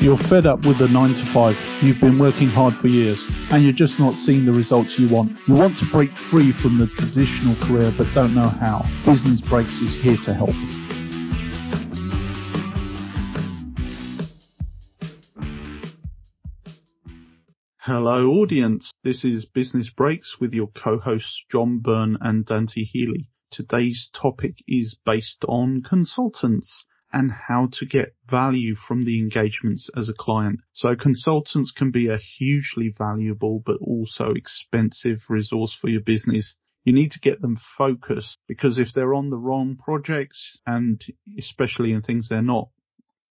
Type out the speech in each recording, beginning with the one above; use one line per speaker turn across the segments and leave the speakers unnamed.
You're fed up with the 9 to 5. You've been working hard for years and you're just not seeing the results you want. You want to break free from the traditional career but don't know how. Business Breaks is here to help. Hello, audience. This is Business Breaks with your co hosts John Byrne and Dante Healy. Today's topic is based on consultants and how to get value from the engagements as a client. So consultants can be a hugely valuable but also expensive resource for your business. You need to get them focused because if they're on the wrong projects and especially in things they're not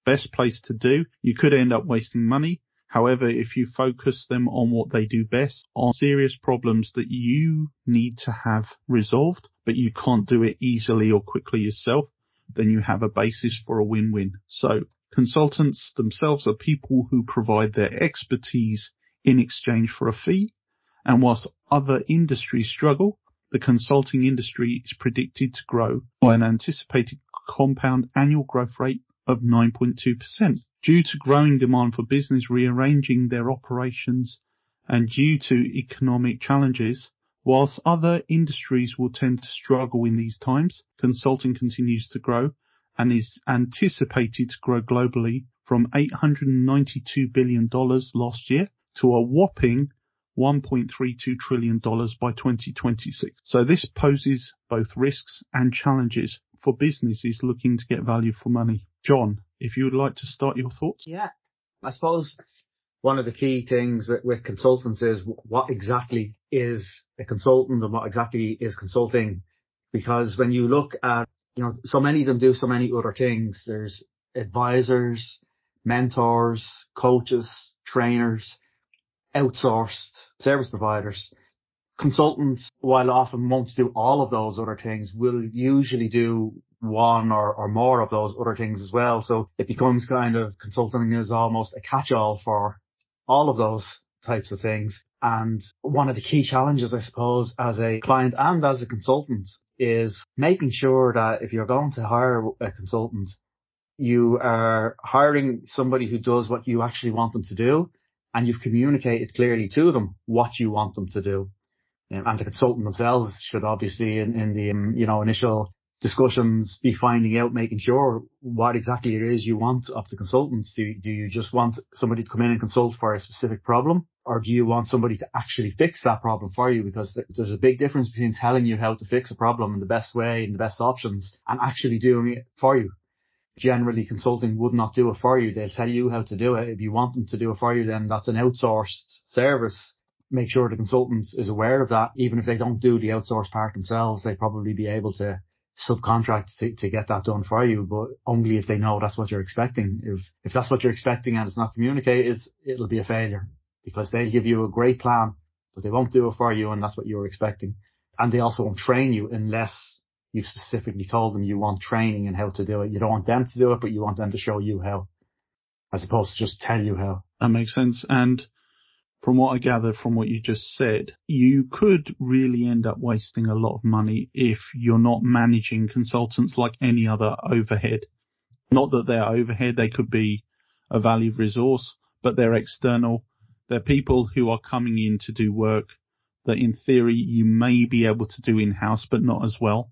best place to do, you could end up wasting money However, if you focus them on what they do best, on serious problems that you need to have resolved, but you can't do it easily or quickly yourself, then you have a basis for a win-win. So consultants themselves are people who provide their expertise in exchange for a fee. And whilst other industries struggle, the consulting industry is predicted to grow by an anticipated compound annual growth rate of 9.2% due to growing demand for business rearranging their operations and due to economic challenges, whilst other industries will tend to struggle in these times, consulting continues to grow and is anticipated to grow globally from $892 billion last year to a whopping $1.32 trillion by 2026. So this poses both risks and challenges for businesses looking to get value for money. John, if you would like to start your thoughts.
Yeah. I suppose one of the key things with, with consultants is what exactly is a consultant and what exactly is consulting. Because when you look at, you know, so many of them do so many other things. There's advisors, mentors, coaches, trainers, outsourced service providers. Consultants, while often won't do all of those other things, will usually do one or, or more of those other things as well. So it becomes kind of consulting is almost a catch-all for all of those types of things. And one of the key challenges, I suppose, as a client and as a consultant is making sure that if you're going to hire a consultant, you are hiring somebody who does what you actually want them to do and you've communicated clearly to them what you want them to do. And the consultant themselves should obviously in, in the, um, you know, initial discussions be finding out, making sure what exactly it is you want of the consultants. Do, do you just want somebody to come in and consult for a specific problem? Or do you want somebody to actually fix that problem for you? Because there's a big difference between telling you how to fix a problem in the best way and the best options and actually doing it for you. Generally consulting would not do it for you. They'll tell you how to do it. If you want them to do it for you, then that's an outsourced service make sure the consultant is aware of that. Even if they don't do the outsourced part themselves, they probably be able to subcontract to, to get that done for you, but only if they know that's what you're expecting. If, if that's what you're expecting and it's not communicated, it'll be a failure because they'll give you a great plan, but they won't do it for you and that's what you're expecting. And they also won't train you unless you've specifically told them you want training and how to do it. You don't want them to do it, but you want them to show you how, as opposed to just tell you how.
That makes sense. And from what I gather from what you just said, you could really end up wasting a lot of money if you're not managing consultants like any other overhead. Not that they're overhead, they could be a valued resource, but they're external. They're people who are coming in to do work that in theory you may be able to do in-house, but not as well.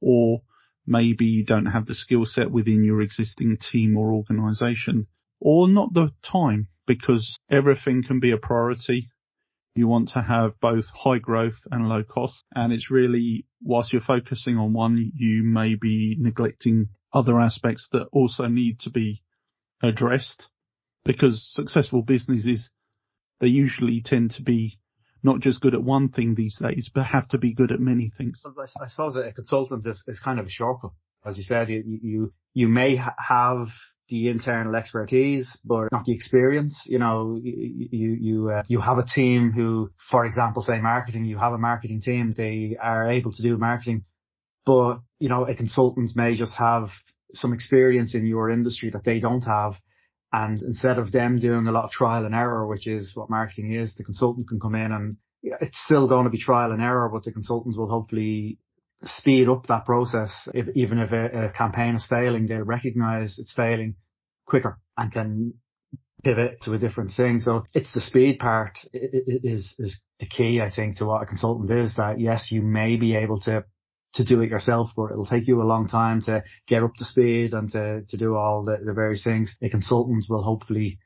Or maybe you don't have the skill set within your existing team or organization, or not the time because everything can be a priority. You want to have both high growth and low cost. And it's really, whilst you're focusing on one, you may be neglecting other aspects that also need to be addressed because successful businesses, they usually tend to be not just good at one thing these days, but have to be good at many things.
I suppose a consultant is, is kind of a shortcut. As you said, you, you, you may ha- have the internal expertise, but not the experience. You know, you you uh, you have a team who, for example, say marketing. You have a marketing team. They are able to do marketing, but you know, a consultant may just have some experience in your industry that they don't have. And instead of them doing a lot of trial and error, which is what marketing is, the consultant can come in and it's still going to be trial and error, but the consultants will hopefully speed up that process. If, even if a, a campaign is failing, they'll recognize it's failing quicker and can pivot to a different thing. So it's the speed part is, is the key, I think, to what a consultant is that yes, you may be able to to do it yourself, but it'll take you a long time to get up to speed and to, to do all the, the various things. A consultant will hopefully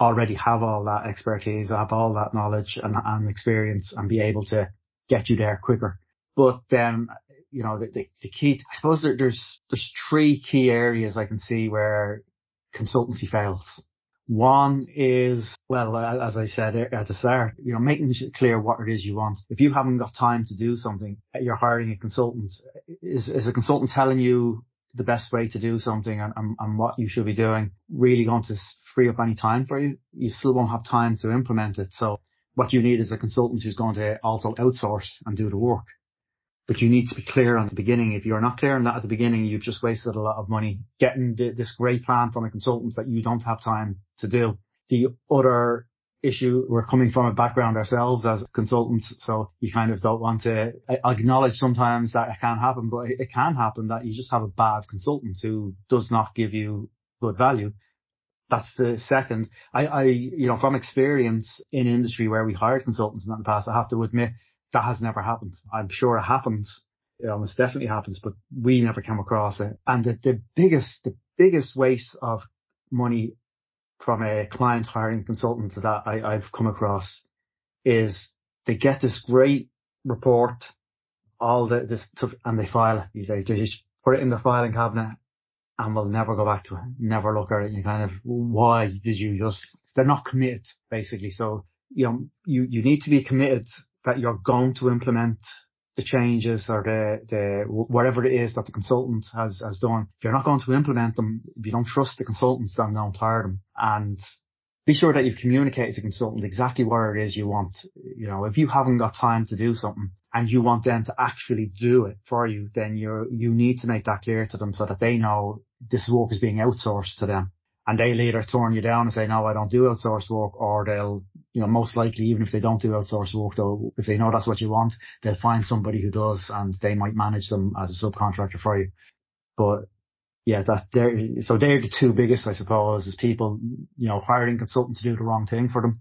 already have all that expertise, have all that knowledge and, and experience and be able to get you there quicker. But then, you know, the, the, the key, I suppose there, there's, there's three key areas I can see where consultancy fails. One is, well, as I said at the start, you know, making clear what it is you want. If you haven't got time to do something, you're hiring a consultant. Is, is a consultant telling you the best way to do something and, and, and what you should be doing really going to free up any time for you? You still won't have time to implement it. So what you need is a consultant who's going to also outsource and do the work. But you need to be clear on the beginning. If you're not clear on that at the beginning, you've just wasted a lot of money getting this great plan from a consultant that you don't have time to do. The other issue, we're coming from a background ourselves as consultants, so you kind of don't want to acknowledge sometimes that it can happen, but it can happen that you just have a bad consultant who does not give you good value. That's the second. I, I, you know, from experience in industry where we hired consultants in the past, I have to admit that has never happened. I'm sure it happens. It almost definitely happens, but we never came across it. And the, the biggest, the biggest waste of money from a client hiring consultant to that I, I've come across is they get this great report, all the, this stuff, and they file it. They just put it in the filing cabinet and we'll never go back to it, never look at it. You kind of, why did you just, they're not committed basically. So, you know, you, you need to be committed that you're going to implement the changes or the, the, whatever it is that the consultant has, has done. If you're not going to implement them, if you don't trust the consultants, then don't hire them. And be sure that you've communicated to the consultant exactly what it is you want. You know, if you haven't got time to do something and you want them to actually do it for you, then you're, you need to make that clear to them so that they know this work is being outsourced to them and they'll either turn you down and say, no, I don't do outsourced work, or they'll, you know, most likely, even if they don't do outsourced work, though, if they know that's what you want, they'll find somebody who does and they might manage them as a subcontractor for you. But yeah, that they're, so they're the two biggest, I suppose, is people, you know, hiring consultants to do the wrong thing for them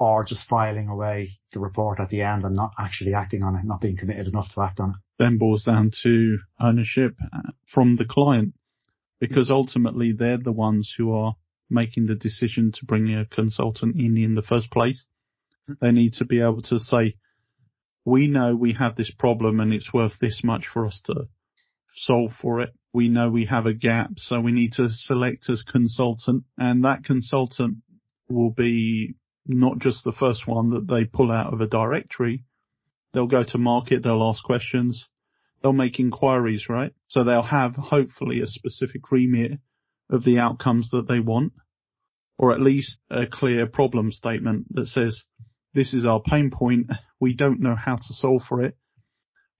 or just filing away the report at the end and not actually acting on it, not being committed enough to act on it.
Then boils down to ownership uh, from the client because ultimately they're the ones who are making the decision to bring a consultant in in the first place. They need to be able to say, we know we have this problem and it's worth this much for us to solve for it. We know we have a gap, so we need to select as consultant and that consultant will be not just the first one that they pull out of a directory. They'll go to market, they'll ask questions, they'll make inquiries, right? So they'll have hopefully a specific remit of the outcomes that they want, or at least a clear problem statement that says, this is our pain point. We don't know how to solve for it.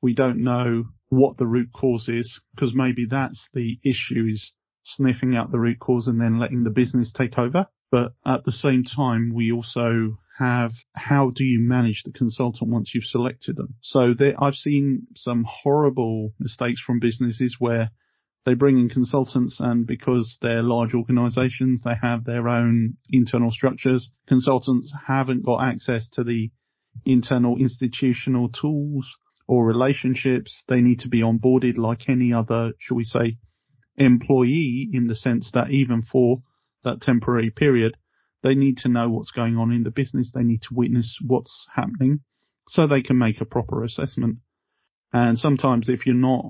We don't know what the root cause is because maybe that's the issue is sniffing out the root cause and then letting the business take over. But at the same time, we also have how do you manage the consultant once you've selected them? So there, I've seen some horrible mistakes from businesses where they bring in consultants and because they're large organizations, they have their own internal structures. Consultants haven't got access to the internal institutional tools or relationships. They need to be onboarded like any other, shall we say, employee in the sense that even for that temporary period, they need to know what's going on in the business. They need to witness what's happening so they can make a proper assessment. And sometimes if you're not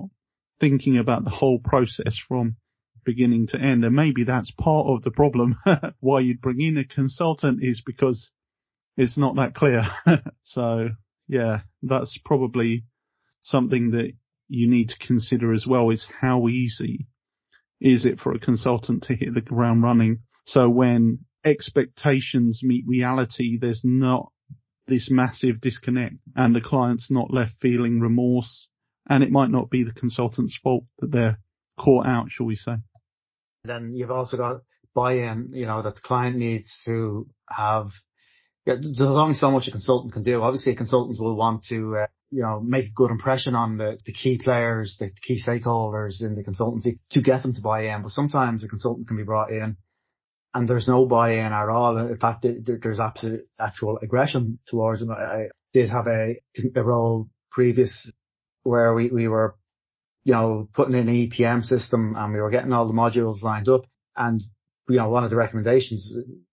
thinking about the whole process from beginning to end, and maybe that's part of the problem why you'd bring in a consultant is because it's not that clear. so yeah, that's probably something that you need to consider as well is how easy is it for a consultant to hit the ground running? So when expectations meet reality, there's not this massive disconnect and the client's not left feeling remorse and it might not be the consultant's fault that they're caught out, shall we say.
Then you've also got buy-in, you know, that the client needs to have, yeah, there's only so much a consultant can do. Obviously a consultant will want to, uh, you know, make a good impression on the, the key players, the, the key stakeholders in the consultancy to get them to buy in. But sometimes a consultant can be brought in and there's no buy-in at all. In fact, there's absolute actual aggression towards them. I did have a, a role previous where we, we were, you know, putting in an EPM system and we were getting all the modules lined up. And, you know, one of the recommendations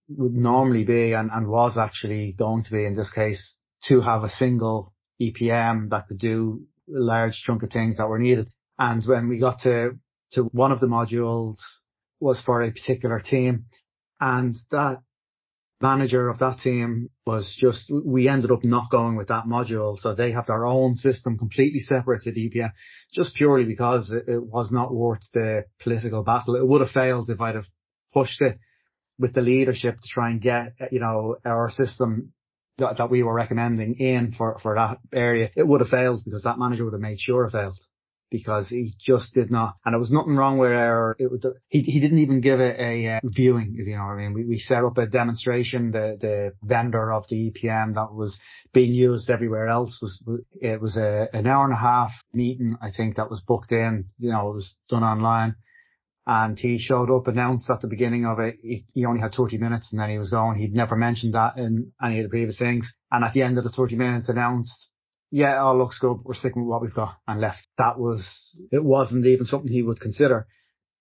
would normally be and, and was actually going to be in this case to have a single EPM that could do a large chunk of things that were needed. And when we got to, to one of the modules was for a particular team and that manager of that team was just, we ended up not going with that module. So they have their own system completely separate to DPM just purely because it, it was not worth the political battle. It would have failed if I'd have pushed it with the leadership to try and get, you know, our system that, that we were recommending in for, for that area. It would have failed because that manager would have made sure it failed because he just did not, and it was nothing wrong with our, it was, he, he didn't even give it a, a uh, viewing, if you know what I mean. We, we set up a demonstration, the, the vendor of the EPM that was being used everywhere else was, it was a, an hour and a half meeting, I think that was booked in, you know, it was done online. And he showed up, announced at the beginning of it, he, he only had 30 minutes and then he was gone He'd never mentioned that in any of the previous things. And at the end of the 30 minutes announced yeah, all looks good. We're sticking with what we've got and left. That was, it wasn't even something he would consider.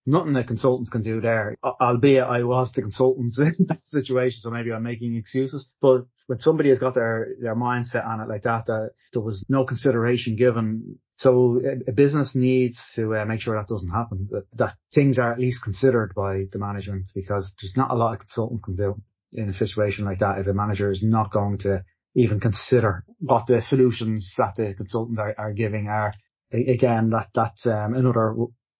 Nothing that consultants can do there, albeit I was the consultants in that situation, so maybe I'm making excuses. But when somebody has got their, their mindset on it like that, that there was no consideration given. So a, a business needs to uh, make sure that doesn't happen, that, that things are at least considered by the management because there's not a lot a consultant can do in a situation like that if a manager is not going to even consider what the solutions that the consultants are, are giving are. Again, that that's um, another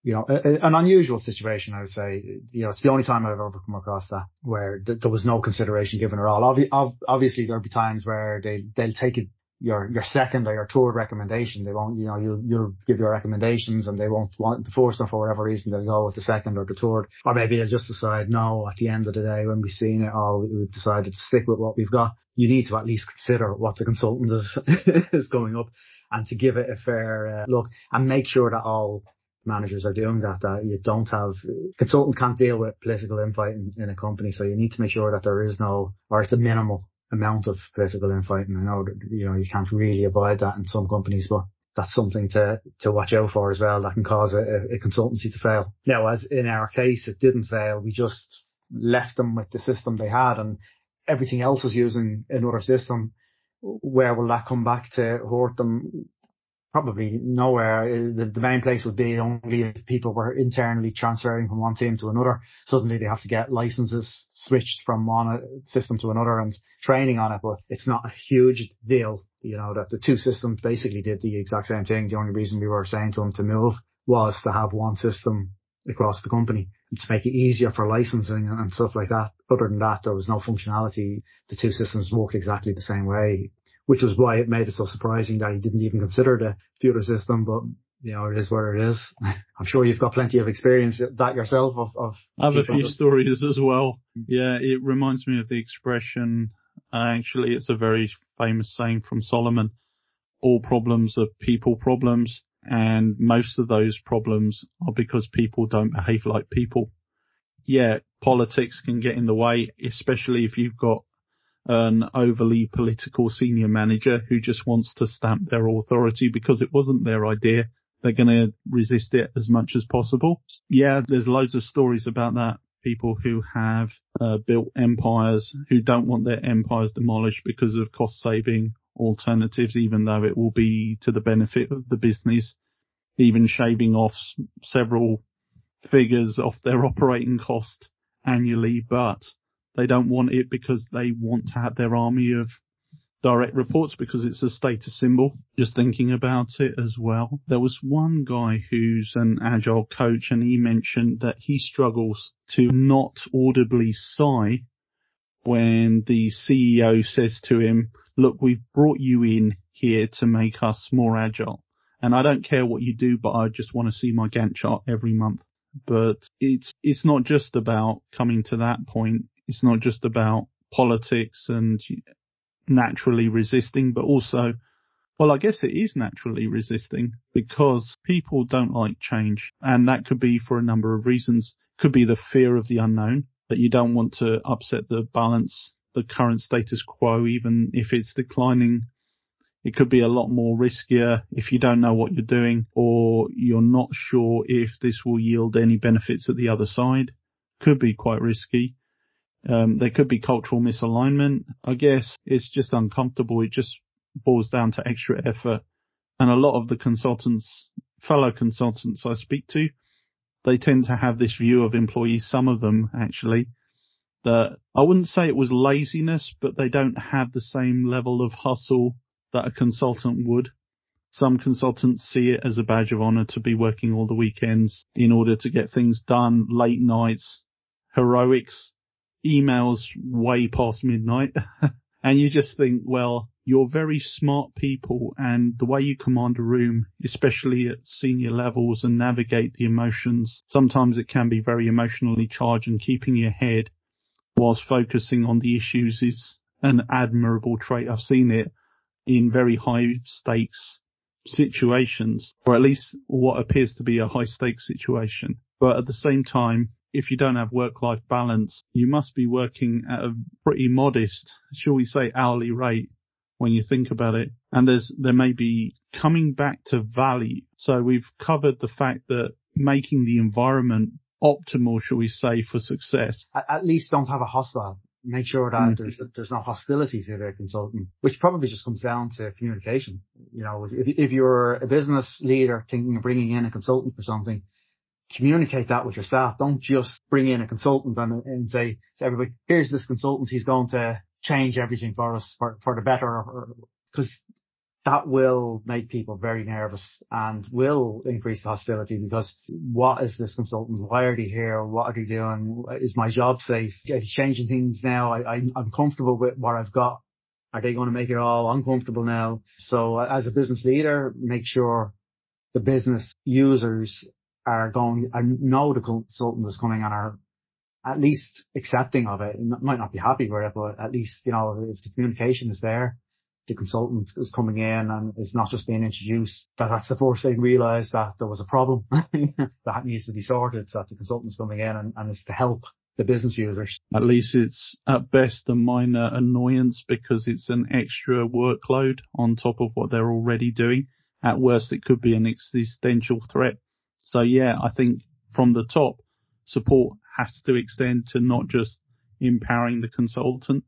you know, an unusual situation, I would say. You know, it's the only time I've ever come across that where th- there was no consideration given at all. Obvi- obviously, there'll be times where they they'll take it your your second or your third recommendation. They won't, you know, you'll you'll give your recommendations and they won't want the first or for whatever reason they'll go with the second or the third, or maybe they'll just decide no. At the end of the day, when we've seen it all, we've decided to stick with what we've got. You need to at least consider what the consultant is is going up, and to give it a fair uh, look and make sure that all managers are doing that, that you don't have, consultant can't deal with political infighting in a company, so you need to make sure that there is no, or it's a minimal amount of political infighting. I know that, you know, you can't really avoid that in some companies, but that's something to, to watch out for as well. That can cause a, a consultancy to fail. Now, as in our case, it didn't fail. We just left them with the system they had and everything else is using another system. Where will that come back to hurt them? Probably nowhere. The, main place would be only if people were internally transferring from one team to another. Suddenly they have to get licenses switched from one uh, system to another and training on it, but it's not a huge deal. You know, that the two systems basically did the exact same thing. The only reason we were saying to them to move was to have one system across the company to make it easier for licensing and stuff like that. Other than that, there was no functionality. The two systems worked exactly the same way which was why it made it so surprising that he didn't even consider the future system. But you know, it is where it is. I'm sure you've got plenty of experience that yourself of. of
I have a few stories as well. Yeah, it reminds me of the expression. Actually, it's a very famous saying from Solomon. All problems are people problems, and most of those problems are because people don't behave like people. Yeah, politics can get in the way, especially if you've got an overly political senior manager who just wants to stamp their authority because it wasn't their idea. They're going to resist it as much as possible. Yeah, there's loads of stories about that. People who have uh, built empires who don't want their empires demolished because of cost saving alternatives, even though it will be to the benefit of the business, even shaving off several figures off their operating cost annually, but they don't want it because they want to have their army of direct reports because it's a status symbol. Just thinking about it as well. There was one guy who's an agile coach and he mentioned that he struggles to not audibly sigh when the CEO says to him, look, we've brought you in here to make us more agile. And I don't care what you do, but I just want to see my Gantt chart every month. But it's, it's not just about coming to that point. It's not just about politics and naturally resisting, but also, well, I guess it is naturally resisting because people don't like change. And that could be for a number of reasons. Could be the fear of the unknown. that you don't want to upset the balance, the current status quo, even if it's declining. It could be a lot more riskier if you don't know what you're doing or you're not sure if this will yield any benefits at the other side. Could be quite risky. Um, there could be cultural misalignment. I guess it's just uncomfortable. It just boils down to extra effort. And a lot of the consultants, fellow consultants I speak to, they tend to have this view of employees, some of them actually, that I wouldn't say it was laziness, but they don't have the same level of hustle that a consultant would. Some consultants see it as a badge of honor to be working all the weekends in order to get things done, late nights, heroics, emails way past midnight. and you just think, well, you're very smart people and the way you command a room, especially at senior levels and navigate the emotions, sometimes it can be very emotionally charged and keeping your head whilst focusing on the issues is an admirable trait. I've seen it in very high stakes situations, or at least what appears to be a high stakes situation. But at the same time, if you don't have work-life balance, you must be working at a pretty modest, shall we say, hourly rate when you think about it. And there's, there may be coming back to value. So we've covered the fact that making the environment optimal, shall we say, for success.
At, least don't have a hostile. Make sure that mm. there's there's no hostility to the consultant, which probably just comes down to communication. You know, if, if you're a business leader thinking of bringing in a consultant for something, communicate that with your staff. Don't just bring in a consultant and, and say to everybody, here's this consultant, he's going to change everything for us for, for the better, because that will make people very nervous and will increase the hostility because what is this consultant? Why are they here? What are they doing? Is my job safe? Are they changing things now? I, I'm comfortable with what I've got. Are they going to make it all uncomfortable now? So uh, as a business leader, make sure the business users are going, I know the consultant is coming and are at least accepting of it. Might not be happy with it, but at least, you know, if the communication is there, the consultant is coming in and is not just being introduced, that that's the first thing realised that there was a problem that needs to be sorted, that the consultant's coming in and, and it's to help the business users.
At least it's at best a minor annoyance because it's an extra workload on top of what they're already doing. At worst, it could be an existential threat. So yeah, I think from the top, support has to extend to not just empowering the consultant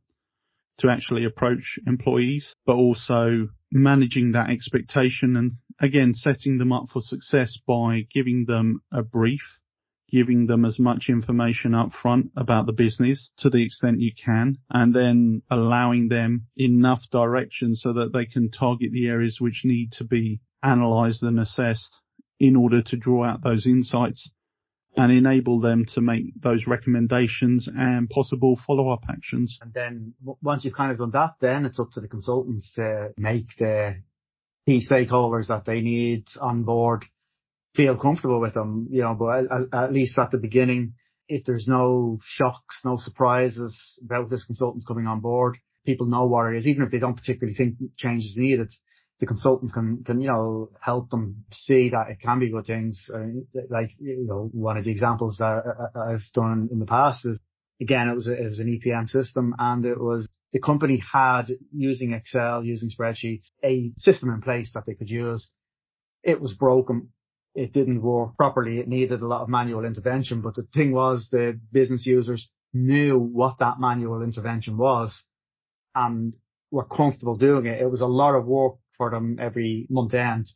to actually approach employees, but also managing that expectation and again, setting them up for success by giving them a brief, giving them as much information up front about the business to the extent you can, and then allowing them enough direction so that they can target the areas which need to be analyzed and assessed in order to draw out those insights and enable them to make those recommendations and possible follow-up actions.
And then once you've kind of done that, then it's up to the consultants to make the key stakeholders that they need on board feel comfortable with them, you know, but at, at least at the beginning, if there's no shocks, no surprises about this consultant coming on board, people know what it is, even if they don't particularly think change is needed the consultants can, can, you know, help them see that it can be good things. Uh, like, you know, one of the examples that uh, uh, uh, I've done in the past is, again, it was, a, it was an EPM system and it was, the company had using Excel, using spreadsheets, a system in place that they could use. It was broken. It didn't work properly. It needed a lot of manual intervention, but the thing was the business users knew what that manual intervention was and were comfortable doing it. It was a lot of work for them every month end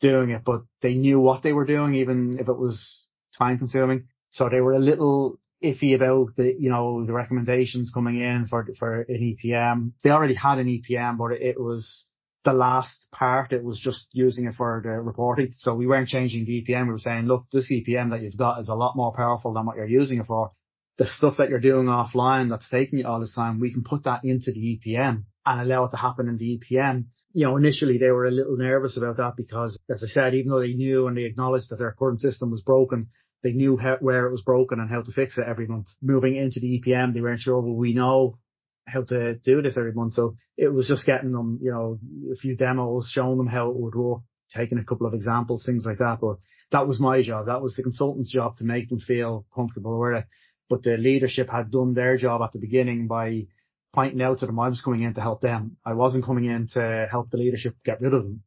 doing it, but they knew what they were doing, even if it was time consuming. So they were a little iffy about the, you know, the recommendations coming in for, for an EPM. They already had an EPM, but it was the last part. It was just using it for the reporting. So we weren't changing the EPM. We were saying, look, this EPM that you've got is a lot more powerful than what you're using it for. The stuff that you're doing offline that's taking you all this time, we can put that into the EPM and allow it to happen in the EPM. You know, initially they were a little nervous about that because, as I said, even though they knew and they acknowledged that their current system was broken, they knew how, where it was broken and how to fix it every month. Moving into the EPM, they weren't sure, well, we know how to do this every month. So it was just getting them, you know, a few demos, showing them how it would work, taking a couple of examples, things like that. But that was my job. That was the consultant's job to make them feel comfortable with it. but the leadership had done their job at the beginning by pointing out to them I was coming in to help them. I wasn't coming in to help the leadership get rid of them.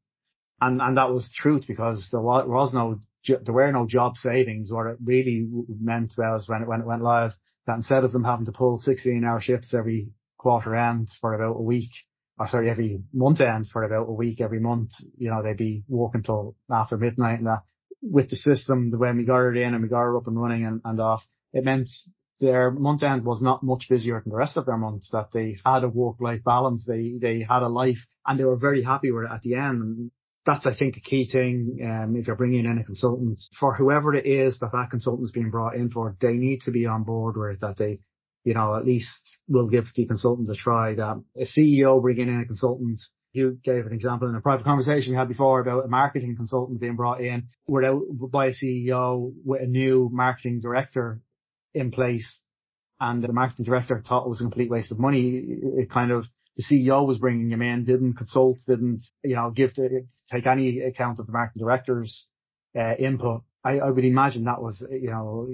And, and that was the truth because there was, was no, there were no job savings. What it really meant was when it, when it went live that instead of them having to pull 16 hour shifts every quarter end for about a week, or sorry, every month end for about a week every month, you know, they'd be working till after midnight and that with the system, the way we got it in and we got it up and running and, and off, it meant their month end was not much busier than the rest of their months, that they had a work life balance, they, they had a life and they were very happy with it at the end. That's, I think, a key thing. Um, if you're bringing in a consultant for whoever it is that that consultant is being brought in for, they need to be on board with it, that they, you know, at least will give the consultant a try that a CEO bringing in a consultant you gave an example in a private conversation we had before about a marketing consultant being brought in without by a CEO with a new marketing director in place and the marketing director thought it was a complete waste of money. It kind of, the CEO was bringing him in, didn't consult, didn't, you know, give to, take any account of the marketing director's uh, input. I, I would imagine that was, you know,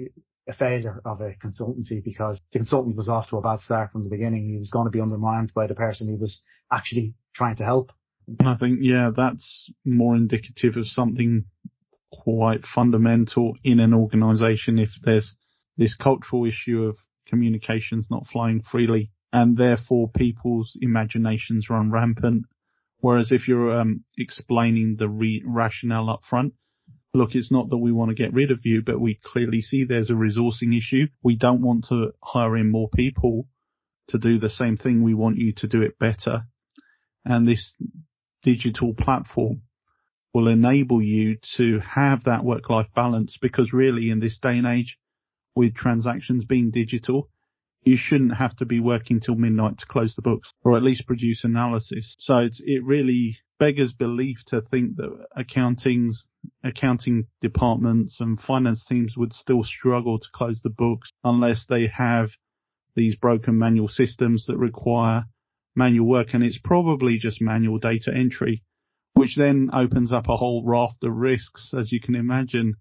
a failure of a consultancy because the consultant was off to a bad start from the beginning. He was going to be undermined by the person he was actually trying to help.
I think, yeah, that's more indicative of something quite fundamental in an organization if there's this cultural issue of communications not flying freely and therefore people's imaginations run rampant. Whereas if you're um, explaining the re- rationale up front, look, it's not that we want to get rid of you, but we clearly see there's a resourcing issue. We don't want to hire in more people to do the same thing. We want you to do it better. And this digital platform will enable you to have that work life balance because really in this day and age, with transactions being digital, you shouldn't have to be working till midnight to close the books or at least produce analysis. So it's, it really beggars belief to think that accounting's, accounting departments and finance teams would still struggle to close the books unless they have these broken manual systems that require manual work. And it's probably just manual data entry, which then opens up a whole raft of risks, as you can imagine.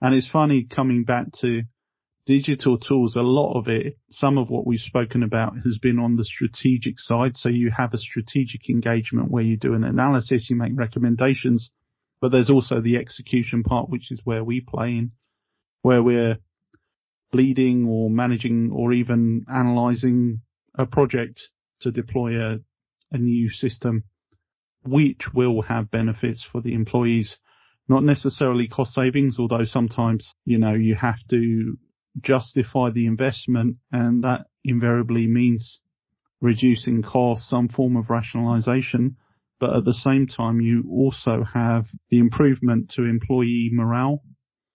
And it's funny coming back to digital tools, a lot of it, some of what we've spoken about has been on the strategic side. So you have a strategic engagement where you do an analysis, you make recommendations, but there's also the execution part, which is where we play in, where we're leading or managing or even analyzing a project to deploy a, a new system, which will have benefits for the employees not necessarily cost savings, although sometimes, you know, you have to justify the investment and that invariably means reducing costs, some form of rationalization. But at the same time, you also have the improvement to employee morale,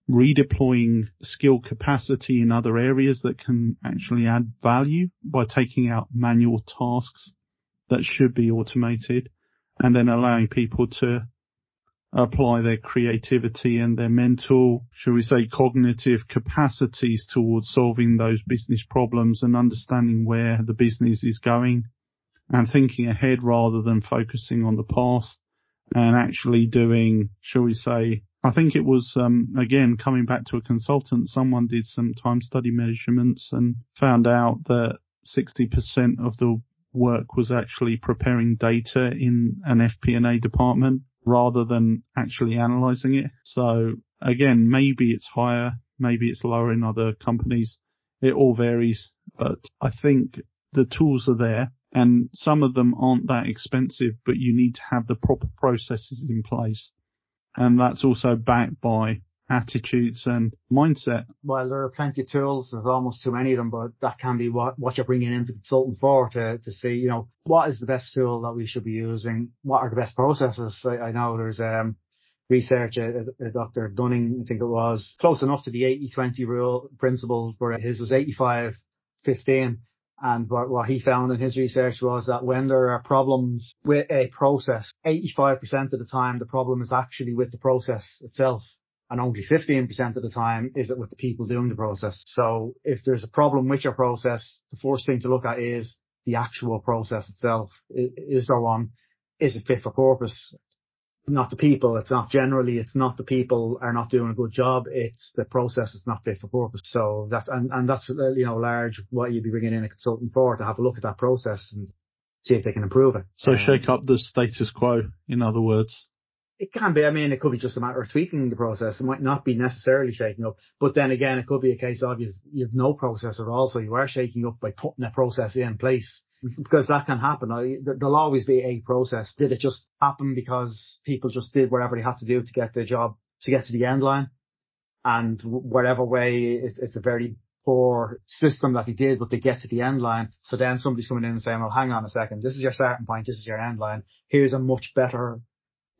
redeploying skill capacity in other areas that can actually add value by taking out manual tasks that should be automated and then allowing people to apply their creativity and their mental, shall we say, cognitive capacities towards solving those business problems and understanding where the business is going and thinking ahead rather than focusing on the past and actually doing, shall we say, I think it was, um, again, coming back to a consultant, someone did some time study measurements and found out that 60% of the work was actually preparing data in an FP&A department rather than actually analyzing it. So again, maybe it's higher, maybe it's lower in other companies. It all varies, but I think the tools are there and some of them aren't that expensive, but you need to have the proper processes in place. And that's also backed by attitudes and mindset.
Well, there are plenty of tools. There's almost too many of them, but that can be what, what you're bringing in the consultant for to, to see, you know, what is the best tool that we should be using? What are the best processes? I, I know there's, um, research, uh, uh, Dr. Deming, I think it was close enough to the 80-20 rule principles where his was 85-15. And what, what he found in his research was that when there are problems with a process, 85% of the time the problem is actually with the process itself and only 15% of the time is it with the people doing the process. So if there's a problem with your process, the first thing to look at is the actual process itself. Is there one? Is it fit for purpose? not the people. It's not generally, it's not the people are not doing a good job. It's the process is not fit for purpose. So that's, and, and that's, uh, you know, large what you'd be bringing in a consultant for to have a look at that process and see if they can improve it.
So um, shake up the status quo, in other words.
It can be. I mean, it could be just a matter of tweaking the process. It might not be necessarily shaking up, but then again, it could be a case of you've, you've no process at all. So you are shaking up by putting a process in place mm-hmm. because that can happen. There'll always be a process. Did it just happen because people just did whatever they had to do to get the job, to get to the end line? And whatever way, it's, a very poor system that they did, but they get to the end line. So then somebody's coming in and saying, well, hang on a second. This is your starting point. This is your end line. Here's a much better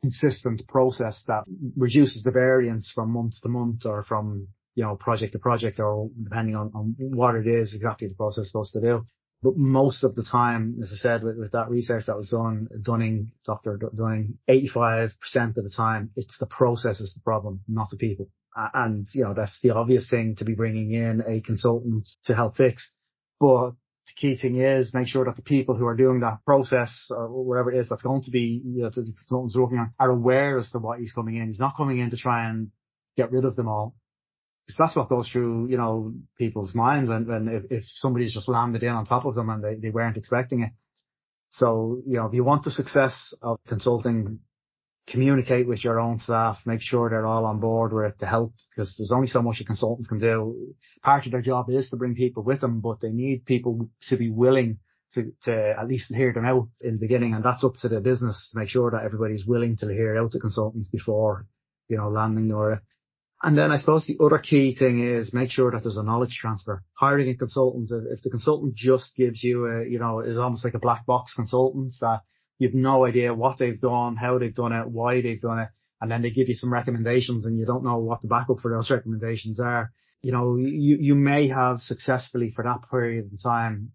consistent process that reduces the variance from month to month or from, you know, project to project or depending on, on what it is exactly the process is supposed to do. But most of the time, as I said, with, with that research that was done, Deming, Dr. Deming, 85% of the time, it's the process is the problem, not the people. And, you know, that's the obvious thing to be bringing in a consultant to help fix. But the key thing is make sure that the people who are doing that process or whatever it is that's going to be, you know, the consultants working on are aware as to what he's coming in. He's not coming in to try and get rid of them all. Because that's what goes through, you know, people's minds when, when if, if somebody's just landed in on top of them and they, they weren't expecting it. So, you know, if you want the success of consulting communicate with your own staff, make sure they're all on board with it to help because there's only so much a consultant can do. Part of their job is to bring people with them, but they need people to be willing to, to at least hear them out in the beginning. And that's up to the business to make sure that everybody's willing to hear out the consultants before, you know, landing or and then I suppose the other key thing is make sure that there's a knowledge transfer. Hiring a consultant, if the consultant just gives you a, you know, is almost like a black box consultant that You've no idea what they've done, how they've done it, why they've done it. And then they give you some recommendations and you don't know what the backup for those recommendations are. You know, you, you may have successfully for that period of time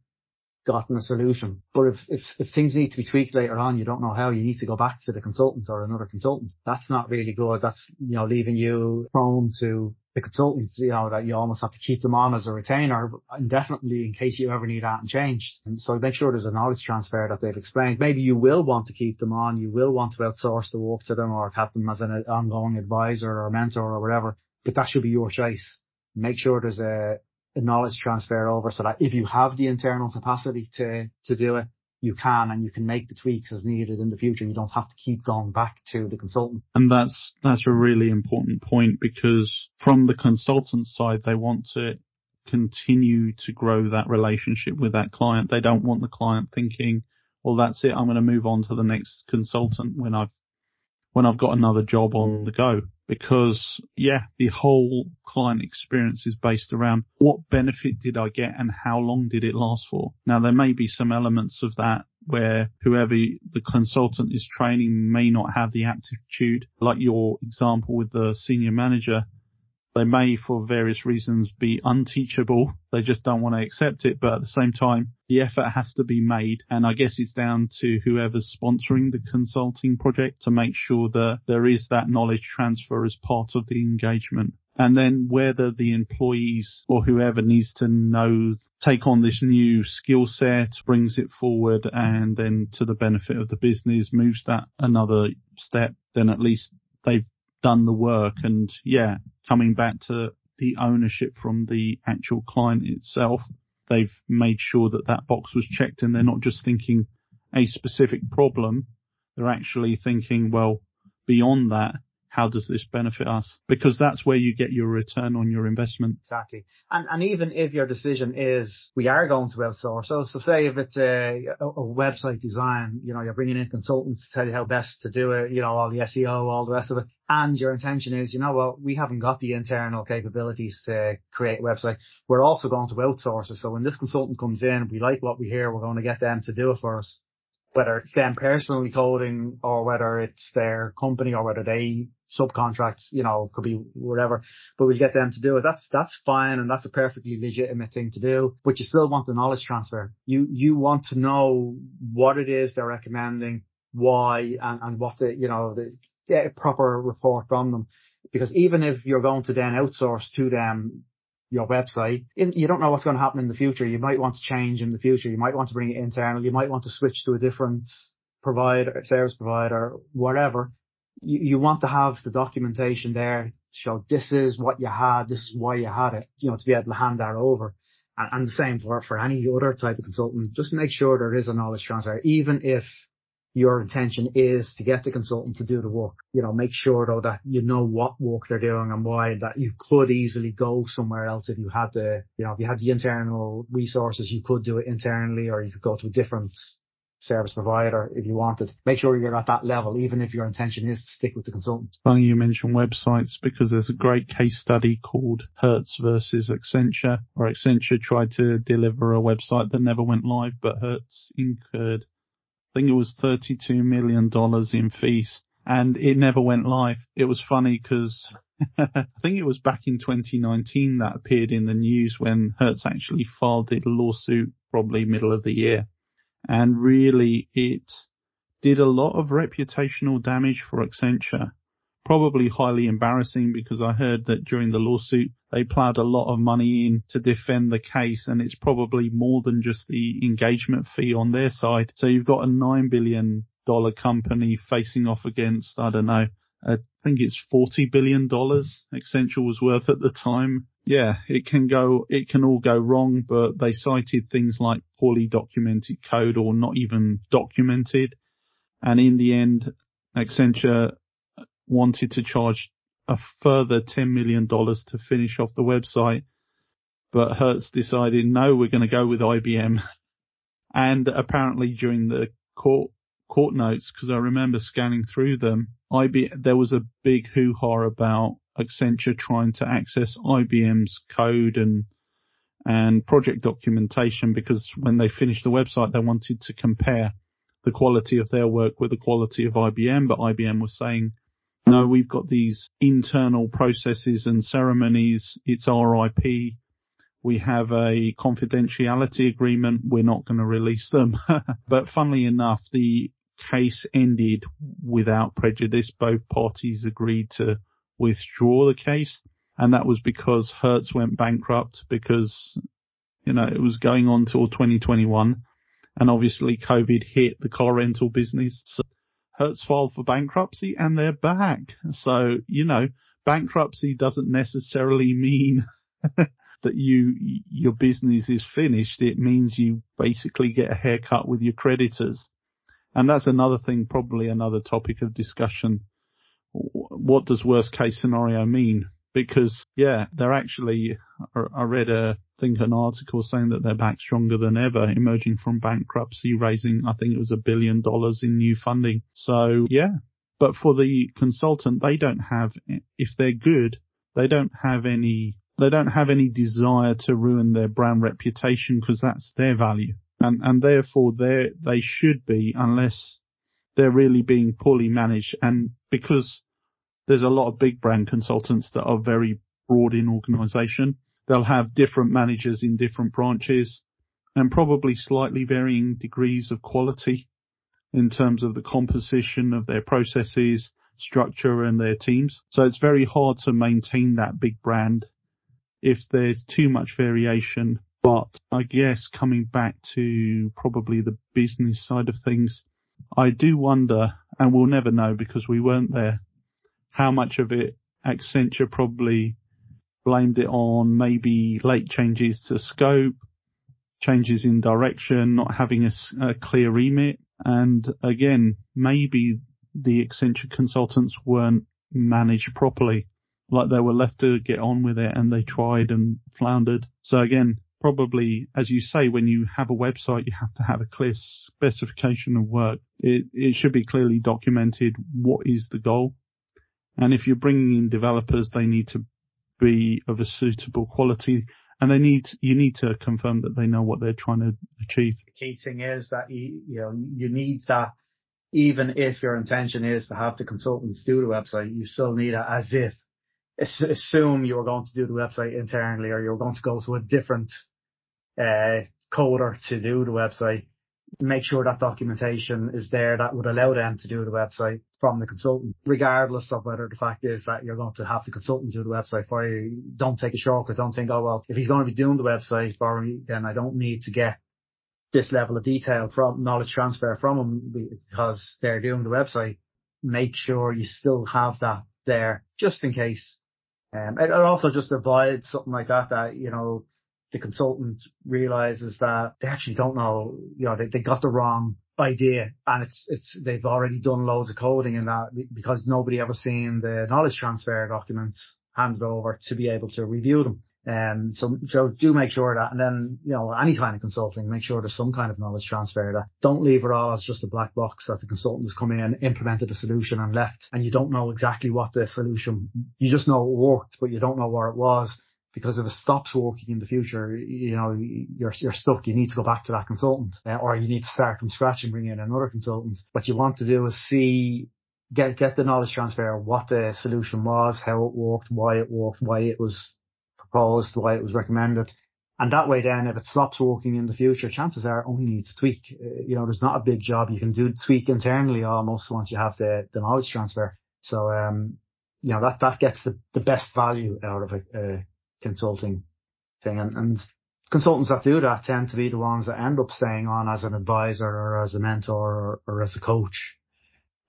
gotten a solution. But if, if, if things need to be tweaked later on, you don't know how, you need to go back to the consultant or another consultant. That's not really good. That's, you know, leaving you prone to the consultants, you know, that you almost have to keep them on as a retainer indefinitely in case you ever need that and changed. And so make sure there's a knowledge transfer that they've explained. Maybe you will want to keep them on. You will want to outsource the work to them or have them as an ongoing advisor or mentor or whatever, but that should be your choice. Make sure there's a, a knowledge transfer over so that if you have the internal capacity to, to do it, you can and you can make the tweaks as needed in the future. You don't have to keep going back to the consultant.
And that's, that's a really important point because from the consultant side, they want to continue to grow that relationship with that client. They don't want the client thinking, well, that's it. I'm going to move on to the next consultant when I've, when I've got another job on the go because yeah, the whole client experience is based around what benefit did I get and how long did it last for? Now there may be some elements of that where whoever the consultant is training may not have the aptitude, like your example with the senior manager they may, for various reasons, be unteachable. They just don't want to accept it. But at the same time, the effort has to be made. And I guess it's down to whoever's sponsoring the consulting project to make sure that there is that knowledge transfer as part of the engagement. And then whether the employees or whoever needs to know, take on this new skill set, brings it forward and then to the benefit of the business, moves that another step, then at least they've done the work and yeah, coming back to the ownership from the actual client itself, they've made sure that that box was checked and they're not just thinking a specific problem. They're actually thinking, well, beyond that, how does this benefit us? Because that's where you get your return on your investment.
Exactly. And, and even if your decision is we are going to outsource. So, so say if it's a, a, website design, you know, you're bringing in consultants to tell you how best to do it, you know, all the SEO, all the rest of it. And your intention is, you know what, we haven't got the internal capabilities to create a website. We're also going to outsource it. So when this consultant comes in, we like what we hear, we're going to get them to do it for us whether it's them personally coding or whether it's their company or whether they subcontracts, you know, could be whatever, but we'll get them to do it. That's, that's fine. And that's a perfectly legitimate thing to do, but you still want the knowledge transfer. You, you want to know what it is they're recommending, why, and, and what the, you know, the, get a proper report from them. Because even if you're going to then outsource to them your website, you don't know what's going to happen in the future. You might want to change in the future. You might want to bring it internal. You might want to switch to a different provider, service provider, whatever you, you want to have the documentation there to show this is what you had, this is why you had it, you know, to be able to hand that over. And, and the same for, for any other type of consultant. Just make sure there is a knowledge transfer, even if your intention is to get the consultant to do the work. You know, make sure though that you know what work they're doing and why that you could easily go somewhere else if you had the, you know, if you had the internal resources, you could do it internally or you could go to a different service provider if you wanted. Make sure you're at that level, even if your intention is to stick with the consultant.
Funny you mention websites because there's a great case study called Hertz versus Accenture, where Accenture tried to deliver a website that never went live, but Hertz incurred I think it was $32 million in fees and it never went live. It was funny because I think it was back in 2019 that appeared in the news when Hertz actually filed a lawsuit probably middle of the year. And really it did a lot of reputational damage for Accenture probably highly embarrassing because I heard that during the lawsuit they plowed a lot of money in to defend the case and it's probably more than just the engagement fee on their side. So you've got a nine billion dollar company facing off against, I don't know, I think it's forty billion dollars Accenture was worth at the time. Yeah, it can go, it can all go wrong, but they cited things like poorly documented code or not even documented. And in the end, Accenture wanted to charge a further $10 million to finish off the website. But Hertz decided, no, we're going to go with IBM. And apparently during the court, court notes, because I remember scanning through them, there was a big hoo-ha about Accenture trying to access IBM's code and and project documentation because when they finished the website, they wanted to compare the quality of their work with the quality of IBM, but IBM was saying, no, we've got these internal processes and ceremonies. It's our IP. We have a confidentiality agreement. We're not going to release them. but funnily enough, the case ended without prejudice. Both parties agreed to withdraw the case. And that was because Hertz went bankrupt because, you know, it was going on till 2021. And obviously COVID hit the car rental business. So Hertz filed for bankruptcy and they're back. So, you know, bankruptcy doesn't necessarily mean that you, your business is finished. It means you basically get a haircut with your creditors. And that's another thing, probably another topic of discussion. What does worst case scenario mean? Because yeah, they're actually, I read a think an article saying that they're back stronger than ever, emerging from bankruptcy, raising, I think it was a billion dollars in new funding. So yeah, but for the consultant, they don't have, if they're good, they don't have any, they don't have any desire to ruin their brand reputation because that's their value. And, and therefore they they should be unless they're really being poorly managed. And because there's a lot of big brand consultants that are very broad in organization, They'll have different managers in different branches and probably slightly varying degrees of quality in terms of the composition of their processes, structure and their teams. So it's very hard to maintain that big brand if there's too much variation. But I guess coming back to probably the business side of things, I do wonder, and we'll never know because we weren't there, how much of it Accenture probably blamed it on maybe late changes to scope, changes in direction, not having a, a clear remit. And again, maybe the Accenture consultants weren't managed properly. Like they were left to get on with it and they tried and floundered. So again, probably, as you say, when you have a website, you have to have a clear specification of work. It, it should be clearly documented what is the goal. And if you're bringing in developers, they need to be of a suitable quality and they need you need to confirm that they know what they're trying to achieve.
The key thing is that you you know you need that even if your intention is to have the consultants do the website, you still need it as if assume you were going to do the website internally or you're going to go to a different coder to do the website make sure that documentation is there that would allow them to do the website from the consultant, regardless of whether the fact is that you're going to have the consultant do the website for you. Don't take a shortcut. Don't think, oh well, if he's going to be doing the website for me, then I don't need to get this level of detail from knowledge transfer from him because they're doing the website. make sure you still have that there just in case. Um, it also just avoids something like that, that, you know, the consultant realizes that they actually don't know, you know, they, they got the wrong idea. And it's, it's, they've already done loads of coding in that because nobody ever seen the knowledge transfer documents handed over to be able to review them. Um, so, so do make sure that, and then, you know, any kind of consulting, make sure there's some kind of knowledge transfer that don't leave it all as just a black box that the consultant has come in, implemented a solution and left. And you don't know exactly what the solution, you just know it worked, but you don't know where it was because if it stops working in the future, you know, you're, you're stuck. You need to go back to that consultant uh, or you need to start from scratch and bring in another consultant. What you want to do is see, get, get the knowledge transfer, what the solution was, how it worked, why it worked, why it was proposed, why it was recommended. And that way then, if it stops working in the future, chances are only needs to tweak. Uh, you know, there's not a big job. You can do tweak internally almost once you have the, the knowledge transfer. So, um, you know, that, that gets the, the best value out of a, a consulting thing. And, and consultants that do that tend to be the ones that end up staying on as an advisor or as a mentor or, or as a coach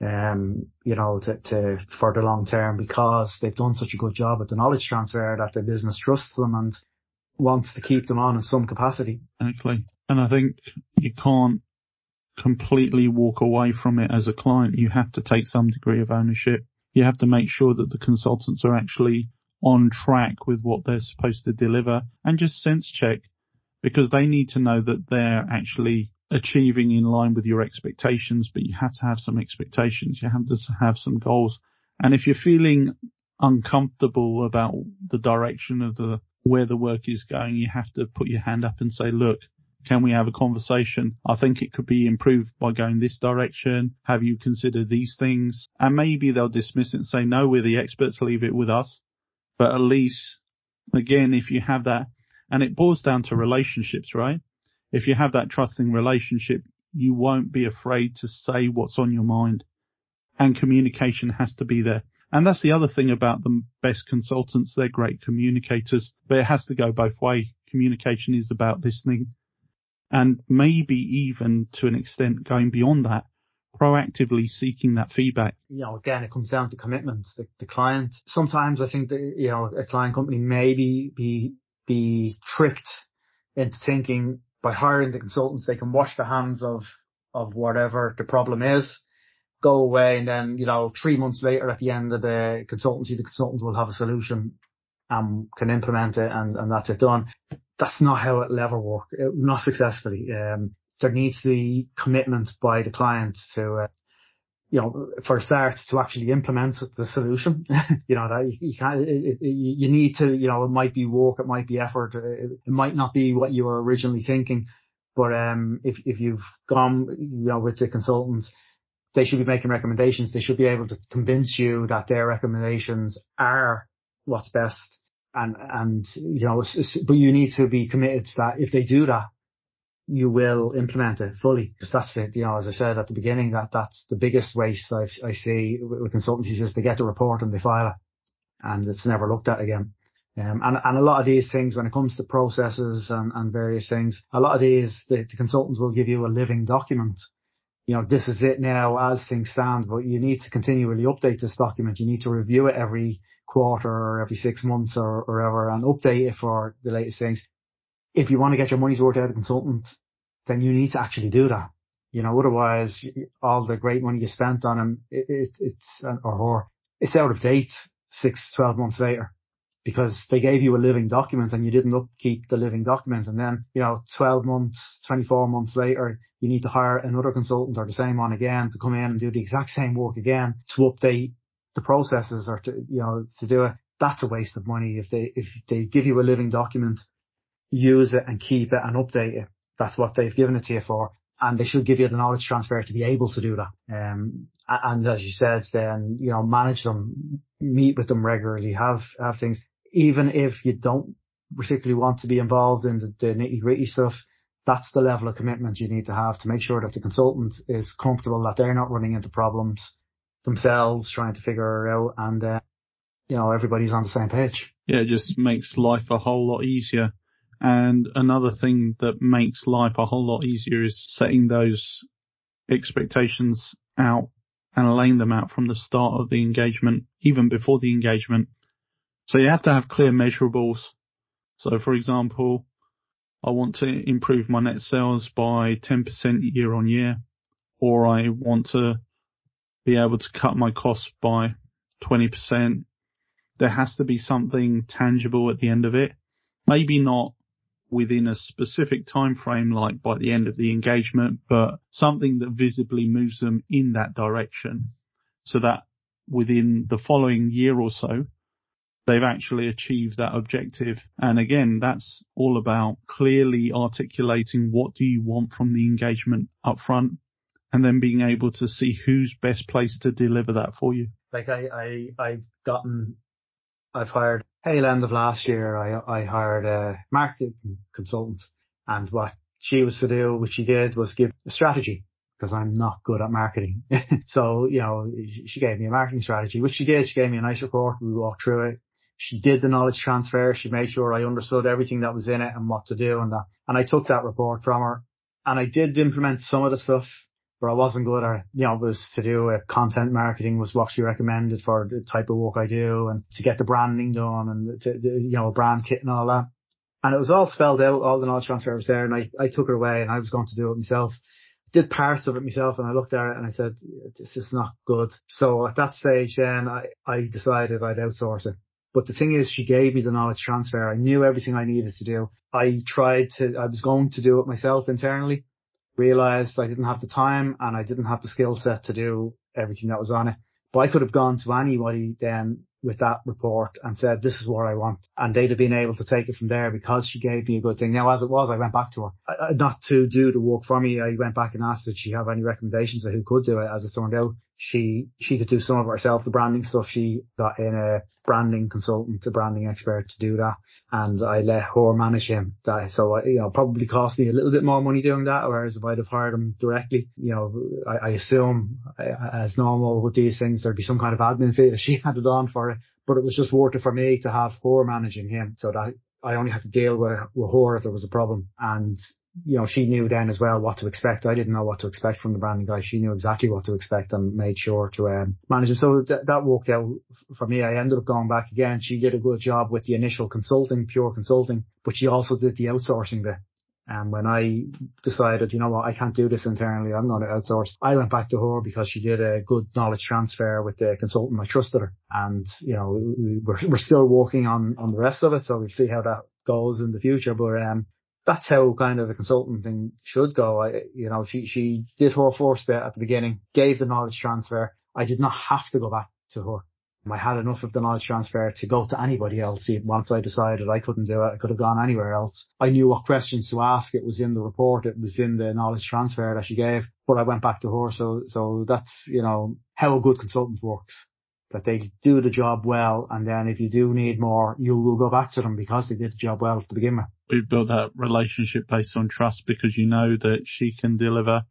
um, you know, to, to, for the long term because they've done such a good job at the knowledge transfer that the business trusts them and wants to keep them on in some capacity.
Exactly. And I think you can't completely walk away from it as a client. You have to take some degree of ownership. You have to make sure that the consultants are actually on track with what they're supposed to deliver and just sense check because they need to know that they're actually achieving in line with your expectations, but you have to have some expectations. You have to have some goals. And if you're feeling uncomfortable about the direction of the, where the work is going, you have to put your hand up and say, look, can we have a conversation? I think it could be improved by going this direction. Have you considered these things? And maybe they'll dismiss it and say, no, we're the experts, leave it with us. But at least, again, if you have that, and it boils down to relationships, right? if you have that trusting relationship, you won't be afraid to say what's on your mind and communication has to be there. And that's the other thing about the best consultants. They're great communicators, but it has to go both ways. Communication is about listening and maybe even to an extent going beyond that, proactively seeking that feedback.
You know, again, it comes down to commitment. The, the client, sometimes I think that, you know, a client company maybe be, be tricked into thinking by hiring the consultants, they can wash the hands of, of whatever the problem is, go away and then, you know, three months later at the end of the consultancy, the consultants will have a solution and can implement it and, and that's it done. That's not how it'll ever work, it, not successfully. Um, there needs to be commitment by the client to, uh, you know, for a start to actually implement the solution. you know, that you can't, it, it, you need to, you know, it might be work, it might be effort, it, it might not be what you were originally thinking. But, um, if, if you've gone, you know, with the consultants, they should be making recommendations. They should be able to convince you that their recommendations are what's best. And, and, you know, but you need to be committed to that if they do that, you will implement it fully. Because that's it, you know, as I said at the beginning, that that's the biggest waste I've, I see with consultancies is they get the report and they file it and it's never looked at again. Um, and, and a lot of these things, when it comes to processes and, and various things, a lot of these, the, the consultants will give you a living document. You know, this is it now as things stand, but you need to continually update this document. You need to review it every quarter or every six months or, or ever and update it for the latest things if you want to get your money's worth out of a consultant, then you need to actually do that. You know, otherwise all the great money you spent on them, it, it, it's, or her, it's out of date six, 12 months later because they gave you a living document and you didn't upkeep the living document. And then, you know, 12 months, 24 months later, you need to hire another consultant or the same one again to come in and do the exact same work again to update the processes or to, you know, to do it. That's a waste of money. If they, if they give you a living document use it and keep it and update it. That's what they've given it to you for. And they should give you the knowledge transfer to be able to do that. Um, and as you said, then, you know, manage them, meet with them regularly, have, have things, even if you don't particularly want to be involved in the, the nitty gritty stuff, that's the level of commitment you need to have to make sure that the consultant is comfortable that they're not running into problems themselves trying to figure it out and, uh, you know, everybody's on the same page.
Yeah, it just makes life a whole lot easier. And another thing that makes life a whole lot easier is setting those expectations out and laying them out from the start of the engagement, even before the engagement. So you have to have clear measurables. So for example, I want to improve my net sales by 10% year on year, or I want to be able to cut my costs by 20%. There has to be something tangible at the end of it. Maybe not within a specific time frame like by the end of the engagement, but something that visibly moves them in that direction so that within the following year or so, they've actually achieved that objective. And again, that's all about clearly articulating what do you want from the engagement up front and then being able to see who's best placed to deliver that for you.
Like I, I, I've gotten, I've hired tail end of last year, I, I hired a marketing consultant and what she was to do, which she did was give a strategy because I'm not good at marketing. so, you know, she gave me a marketing strategy, which she did. She gave me a nice report. We walked through it. She did the knowledge transfer. She made sure I understood everything that was in it and what to do and that. And I took that report from her and I did implement some of the stuff but I wasn't good at, you know, it was to do with content marketing was what she recommended for the type of work I do and to get the branding done and to, the, you know, a brand kit and all that. And it was all spelled out, all the knowledge transfer was there and I, I took it away and I was going to do it myself. Did parts of it myself and I looked at it and I said, this is not good. So at that stage then I, I decided I'd outsource it. But the thing is, she gave me the knowledge transfer. I knew everything I needed to do. I tried to, I was going to do it myself internally realized I didn't have the time and I didn't have the skill set to do everything that was on it. But I could have gone to anybody then with that report and said, this is what I want. And they'd have been able to take it from there because she gave me a good thing. Now, as it was, I went back to her, I, not to do the work for me. I went back and asked did she have any recommendations of who could do it. As it turned out, she, she could do some of herself. The branding stuff, she got in a branding consultant, a branding expert to do that. And I let her manage him. That, so, uh, you know, probably cost me a little bit more money doing that. Whereas if I'd have hired him directly, you know, I, I assume as normal with these things, there'd be some kind of admin fee that she had it on for it, but it was just worth it for me to have her managing him so that I only had to deal with, with her if there was a problem. And you know, she knew then as well what to expect. I didn't know what to expect from the branding guy. She knew exactly what to expect and made sure to um, manage it. So th- that worked out for me. I ended up going back again. She did a good job with the initial consulting, pure consulting, but she also did the outsourcing bit. And when I decided, you know what, I can't do this internally, I'm going to outsource. I went back to her because she did a good knowledge transfer with the consultant. I trusted her. And, you know, we're, we're still working on, on the rest of it. So we'll see how that goes in the future. But, um, that's how kind of a consultant thing should go. I, you know, she, she did her first bit at the beginning, gave the knowledge transfer. I did not have to go back to her. I had enough of the knowledge transfer to go to anybody else. Once I decided I couldn't do it, I could have gone anywhere else. I knew what questions to ask. It was in the report. It was in the knowledge transfer that she gave, but I went back to her. So, so that's, you know, how a good consultant works that they do the job well. And then if you do need more, you will go back to them because they did the job well to begin with.
We've built that relationship based on trust because you know that she can deliver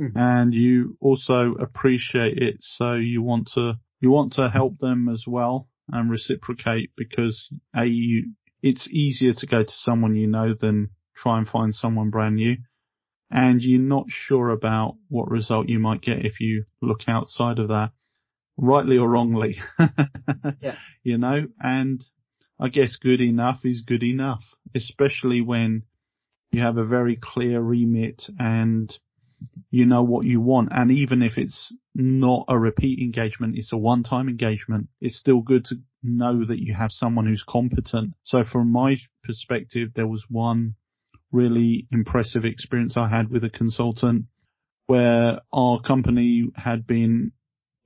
mm-hmm. and you also appreciate it. So you want to, you want to help them as well and reciprocate because a, you, it's easier to go to someone you know than try and find someone brand new. And you're not sure about what result you might get if you look outside of that rightly or wrongly.
yeah.
You know, and I guess good enough is good enough, especially when you have a very clear remit and you know what you want. And even if it's not a repeat engagement, it's a one time engagement, it's still good to know that you have someone who's competent. So from my perspective, there was one really impressive experience I had with a consultant where our company had been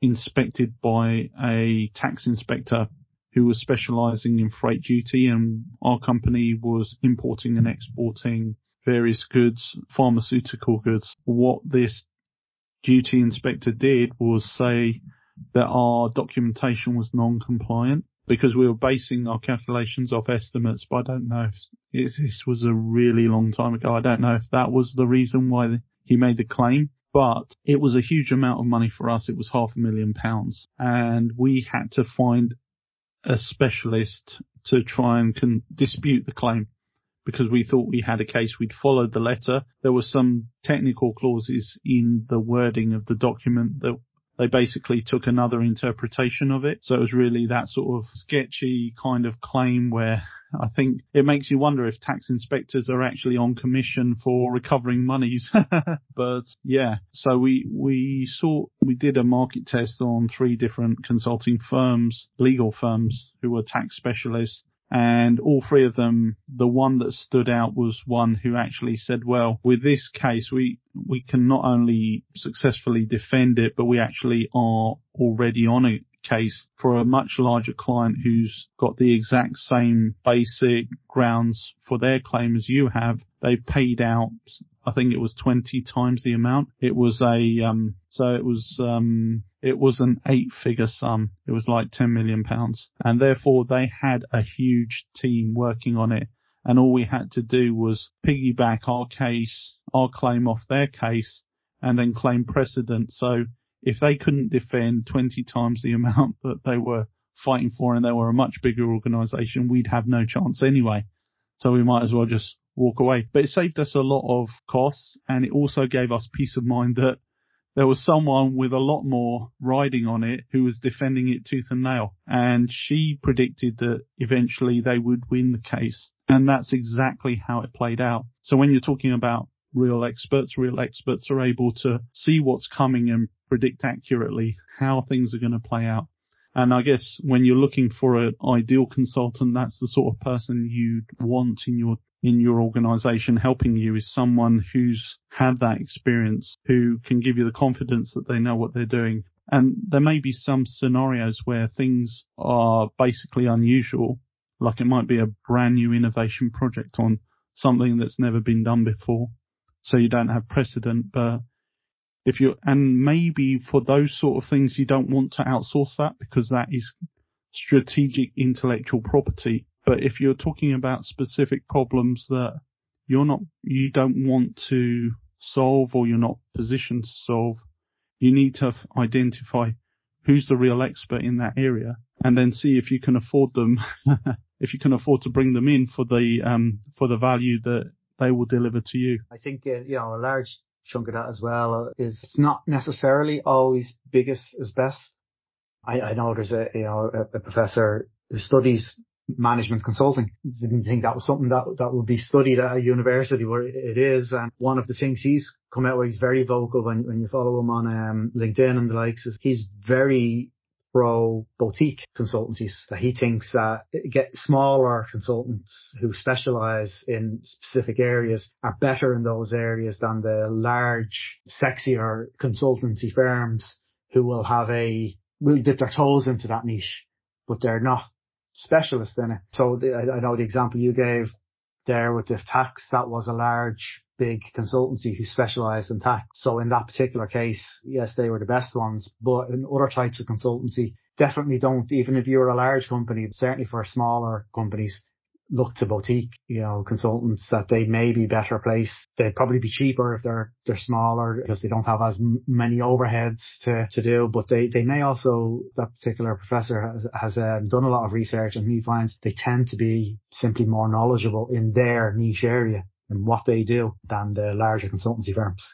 inspected by a tax inspector who was specializing in freight duty and our company was importing and exporting various goods, pharmaceutical goods. What this duty inspector did was say that our documentation was non-compliant because we were basing our calculations off estimates, but I don't know if this was a really long time ago. I don't know if that was the reason why he made the claim but it was a huge amount of money for us. It was half a million pounds and we had to find a specialist to try and con- dispute the claim because we thought we had a case. We'd followed the letter. There were some technical clauses in the wording of the document that they basically took another interpretation of it. So it was really that sort of sketchy kind of claim where I think it makes you wonder if tax inspectors are actually on commission for recovering monies. but yeah, so we, we saw, we did a market test on three different consulting firms, legal firms who were tax specialists. And all three of them, the one that stood out was one who actually said, well, with this case, we, we can not only successfully defend it, but we actually are already on a case for a much larger client who's got the exact same basic grounds for their claim as you have. They paid out I think it was 20 times the amount. It was a, um, so it was, um, it was an eight figure sum. It was like 10 million pounds. And therefore they had a huge team working on it. And all we had to do was piggyback our case, our claim off their case and then claim precedent. So if they couldn't defend 20 times the amount that they were fighting for and they were a much bigger organization, we'd have no chance anyway. So we might as well just walk away. But it saved us a lot of costs and it also gave us peace of mind that there was someone with a lot more riding on it who was defending it tooth and nail. And she predicted that eventually they would win the case. And that's exactly how it played out. So when you're talking about real experts, real experts are able to see what's coming and predict accurately how things are going to play out. And I guess when you're looking for an ideal consultant, that's the sort of person you'd want in your in your organization helping you is someone who's had that experience, who can give you the confidence that they know what they're doing. And there may be some scenarios where things are basically unusual, like it might be a brand new innovation project on something that's never been done before. So you don't have precedent, but if you, and maybe for those sort of things, you don't want to outsource that because that is strategic intellectual property but if you're talking about specific problems that you're not, you don't want to solve or you're not positioned to solve, you need to identify who's the real expert in that area and then see if you can afford them, if you can afford to bring them in for the, um, for the value that they will deliver to you.
I think, uh, you know, a large chunk of that as well is it's not necessarily always biggest is best. I, I know there's a, you know, a, a professor who studies management consulting. Didn't think that was something that that would be studied at a university where it is. And one of the things he's come out with, he's very vocal when when you follow him on um, LinkedIn and the likes. Is he's very pro boutique consultancies that he thinks that get smaller consultants who specialize in specific areas are better in those areas than the large, sexier consultancy firms who will have a, will dip their toes into that niche, but they're not specialist in it. So the, I know the example you gave there with the tax, that was a large, big consultancy who specialized in tax. So in that particular case, yes, they were the best ones, but in other types of consultancy, definitely don't, even if you're a large company, certainly for smaller companies, look to boutique, you know, consultants that they may be better placed. They'd probably be cheaper if they're, they're smaller because they don't have as many overheads to, to do, but they, they may also, that particular professor has, has um, done a lot of research and he finds they tend to be simply more knowledgeable in their niche area and what they do than the larger consultancy firms.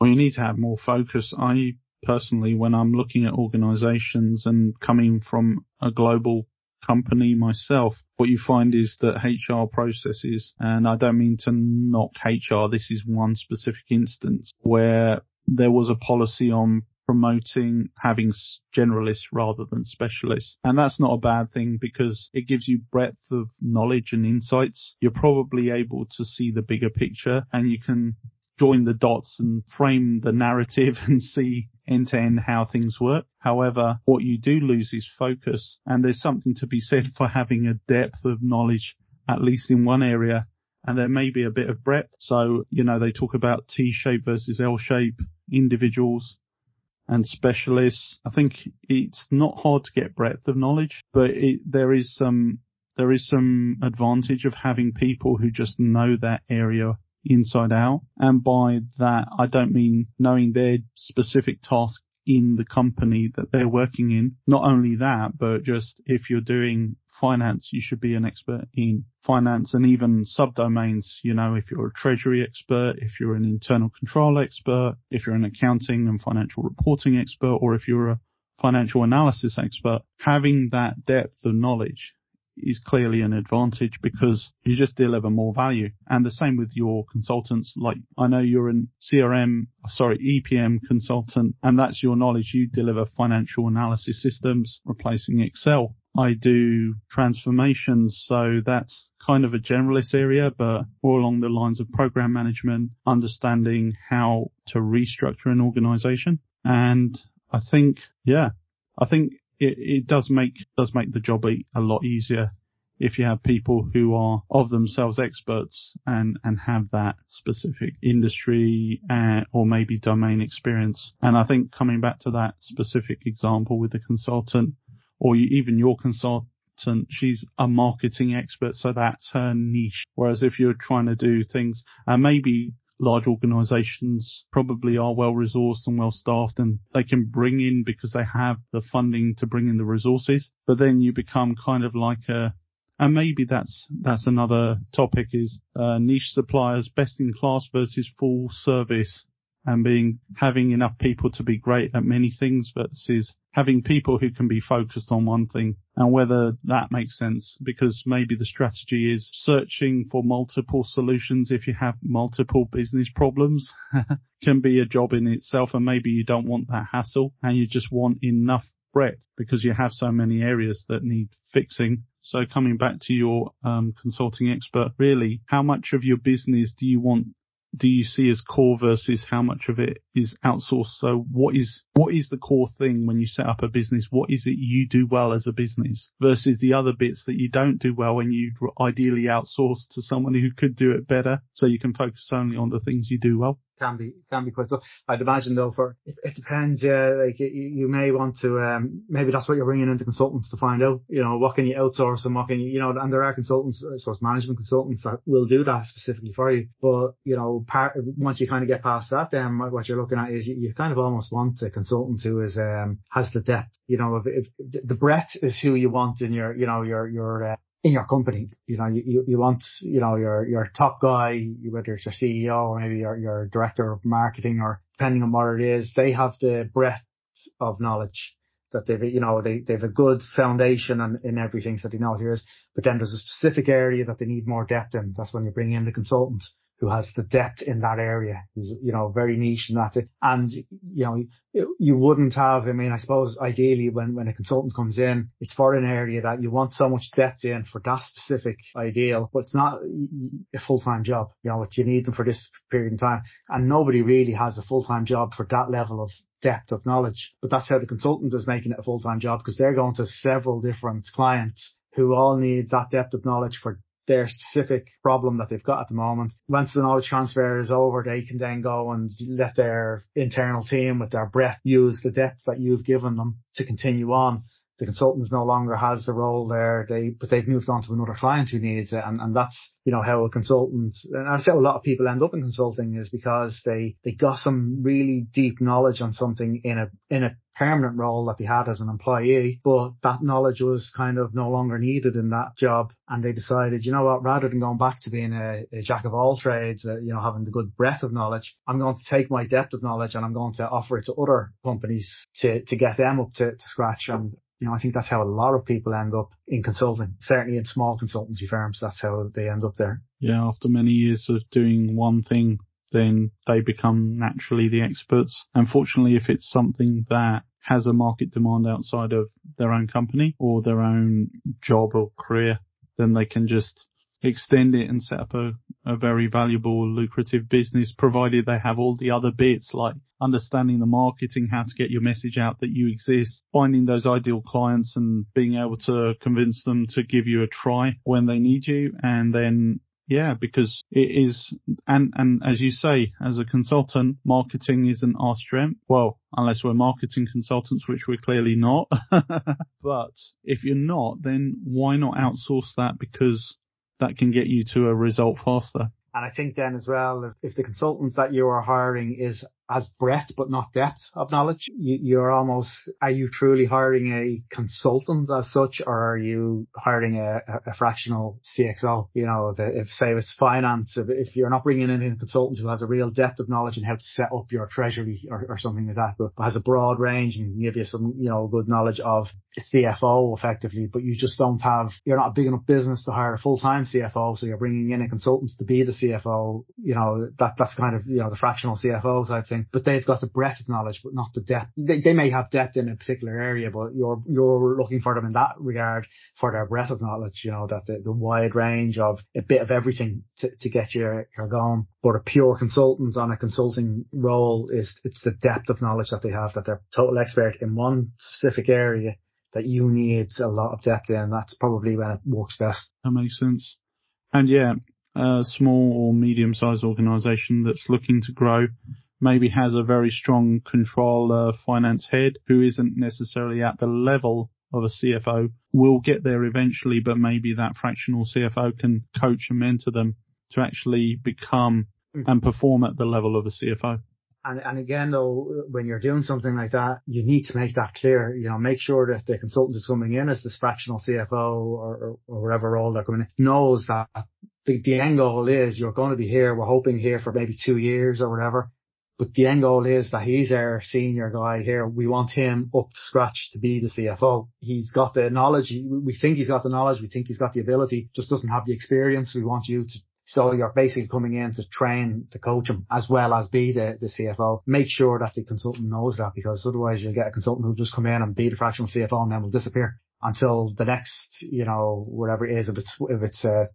Well, you need to have more focus. I personally, when I'm looking at organizations and coming from a global company myself, what you find is that HR processes, and I don't mean to knock HR, this is one specific instance where there was a policy on promoting having generalists rather than specialists. And that's not a bad thing because it gives you breadth of knowledge and insights. You're probably able to see the bigger picture and you can join the dots and frame the narrative and see end to end how things work. However, what you do lose is focus and there's something to be said for having a depth of knowledge, at least in one area. And there may be a bit of breadth. So, you know, they talk about T shape versus L shape individuals and specialists. I think it's not hard to get breadth of knowledge, but it, there is some, there is some advantage of having people who just know that area inside out. And by that, I don't mean knowing their specific task in the company that they're working in. Not only that, but just if you're doing finance, you should be an expert in finance and even subdomains. You know, if you're a treasury expert, if you're an internal control expert, if you're an accounting and financial reporting expert, or if you're a financial analysis expert, having that depth of knowledge is clearly an advantage because you just deliver more value. And the same with your consultants. Like I know you're an CRM, sorry, EPM consultant and that's your knowledge. You deliver financial analysis systems replacing Excel. I do transformations. So that's kind of a generalist area, but more along the lines of program management, understanding how to restructure an organization. And I think, yeah, I think it, it does make does make the job a, lot easier if you have people who are of themselves experts and, and have that specific industry uh, or maybe domain experience. And I think coming back to that specific example with the consultant or even your consultant, she's a marketing expert. So that's her niche. Whereas if you're trying to do things and maybe large organizations probably are well resourced and well staffed and they can bring in because they have the funding to bring in the resources. But then you become kind of like a, and maybe that's, that's another topic is, uh, niche suppliers, best in class versus full service and being having enough people to be great at many things versus having people who can be focused on one thing and whether that makes sense because maybe the strategy is searching for multiple solutions if you have multiple business problems. Can be a job in itself and maybe you don't want that hassle and you just want enough breadth because you have so many areas that need fixing. So coming back to your um, consulting expert, really, how much of your business do you want do you see as core versus how much of it is outsourced? So what is, what is the core thing when you set up a business? What is it you do well as a business versus the other bits that you don't do well when you ideally outsource to someone who could do it better so you can focus only on the things you do well?
Can be can be quite tough. I'd imagine though, for it, it depends. Yeah, like you, you, may want to. Um, maybe that's what you're bringing into consultants to find out. You know, what can you outsource and what can you, you know, and there are consultants, I suppose, management consultants that will do that specifically for you. But you know, part once you kind of get past that, then what you're looking at is you, you kind of almost want a consultant who is um has the depth. You know, if, if the breadth is who you want in your, you know, your your uh, in your company. You know, you, you want, you know, your, your top guy, whether it's your CEO or maybe your, your director of marketing or depending on what it is, they have the breadth of knowledge that they've, you know, they, they've a good foundation and in everything so they know what. But then there's a specific area that they need more depth in. That's when you bring in the consultant who has the depth in that area, who's, you know, very niche in that. And, you know, you wouldn't have, I mean, I suppose ideally when, when a consultant comes in, it's for an area that you want so much depth in for that specific ideal, but it's not a full-time job. You know, it's you need them for this period of time. And nobody really has a full-time job for that level of depth of knowledge. But that's how the consultant is making it a full-time job because they're going to several different clients who all need that depth of knowledge for their specific problem that they've got at the moment. Once the knowledge transfer is over, they can then go and let their internal team with their breadth use the depth that you've given them to continue on the consultant no longer has the role there. They, but they've moved on to another client who needs it. And, and that's, you know, how a consultant, and I say a lot of people end up in consulting is because they, they got some really deep knowledge on something in a, in a permanent role that they had as an employee, but that knowledge was kind of no longer needed in that job. And they decided, you know what, rather than going back to being a, a jack of all trades, uh, you know, having the good breadth of knowledge, I'm going to take my depth of knowledge and I'm going to offer it to other companies to, to get them up to, to scratch. And you know, I think that's how a lot of people end up in consulting, certainly in small consultancy firms. That's how they end up there.
Yeah. After many years of doing one thing, then they become naturally the experts. Unfortunately, if it's something that has a market demand outside of their own company or their own job or career, then they can just extend it and set up a, a very valuable, lucrative business, provided they have all the other bits like understanding the marketing, how to get your message out that you exist, finding those ideal clients and being able to convince them to give you a try when they need you. And then, yeah, because it is, and, and as you say, as a consultant, marketing isn't our strength. Well, unless we're marketing consultants, which we're clearly not. but if you're not, then why not outsource that? Because that can get you to a result faster.
And I think then as well, if, if the consultants that you are hiring is has breadth but not depth of knowledge. You, are almost, are you truly hiring a consultant as such or are you hiring a, a, fractional CXO? You know, if, say it's finance, if, if, you're not bringing in a consultant who has a real depth of knowledge how to set up your treasury or, or something like that, but has a broad range and give you some, you know, good knowledge of CFO effectively, but you just don't have, you're not a big enough business to hire a full-time CFO. So you're bringing in a consultant to be the CFO, you know, that, that's kind of, you know, the fractional CFO type thing, but they've got the breadth of knowledge, but not the depth. They, they may have depth in a particular area, but you're, you're looking for them in that regard for their breadth of knowledge, you know, that the, the wide range of a bit of everything to, to get you, you going. But a pure consultant on a consulting role is, it's the depth of knowledge that they have, that they're total expert in one specific area that you need a lot of depth in. That's probably when it works best.
That makes sense. And yeah, a small or medium sized organization that's looking to grow maybe has a very strong controller finance head who isn't necessarily at the level of a CFO will get there eventually, but maybe that fractional CFO can coach and mentor them to actually become mm. and perform at the level of a CFO.
And, and again, though, when you're doing something like that, you need to make that clear. You know, make sure that the consultant who's coming in as this fractional CFO or, or, or whatever role they're coming in knows that the, the end goal is you're going to be here. We're hoping here for maybe two years or whatever. But the end goal is that he's our senior guy here. We want him up to scratch to be the CFO. He's got the knowledge. We think he's got the knowledge. We think he's got the ability. Just doesn't have the experience. We want you to so you're basically coming in to train, to coach him as well as be the, the CFO. Make sure that the consultant knows that because otherwise you'll get a consultant who'll just come in and be the fractional CFO and then will disappear until the next, you know, whatever it is, if it's, if it's, uh,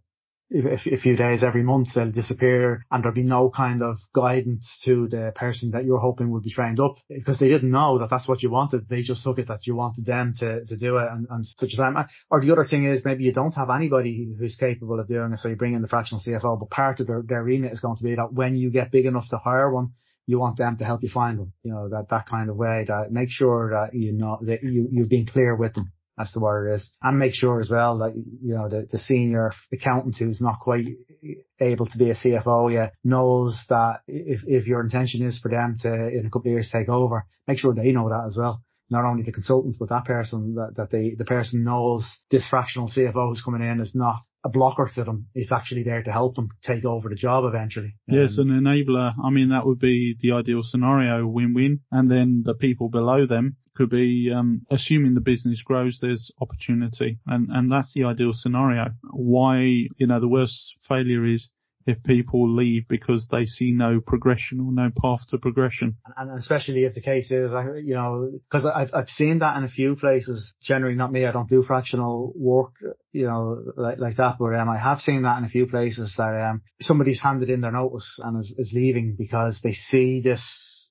a few days every month they'll disappear and there'll be no kind of guidance to the person that you're hoping will be trained up because they didn't know that that's what you wanted. They just took it that you wanted them to, to do it and, and such a time. Or the other thing is maybe you don't have anybody who's capable of doing it. So you bring in the fractional CFO, but part of their, their remit is going to be that when you get big enough to hire one, you want them to help you find one, you know, that, that kind of way that make sure that you know that you, you've been clear with them as to what it is. And make sure as well that, you know, the, the senior accountant who's not quite able to be a CFO yet knows that if, if your intention is for them to, in a couple of years, take over, make sure they know that as well. Not only the consultants, but that person, that, that they, the person knows this fractional CFO who's coming in is not a blocker to them. It's actually there to help them take over the job eventually.
Yes, um, an enabler. I mean, that would be the ideal scenario, win-win. And then the people below them could be, um, assuming the business grows, there's opportunity. And, and that's the ideal scenario. Why, you know, the worst failure is if people leave because they see no progression or no path to progression.
And especially if the case is, you know, because I've, I've seen that in a few places, generally not me, I don't do fractional work, you know, like, like that, but um, I have seen that in a few places that um, somebody's handed in their notice and is, is leaving because they see this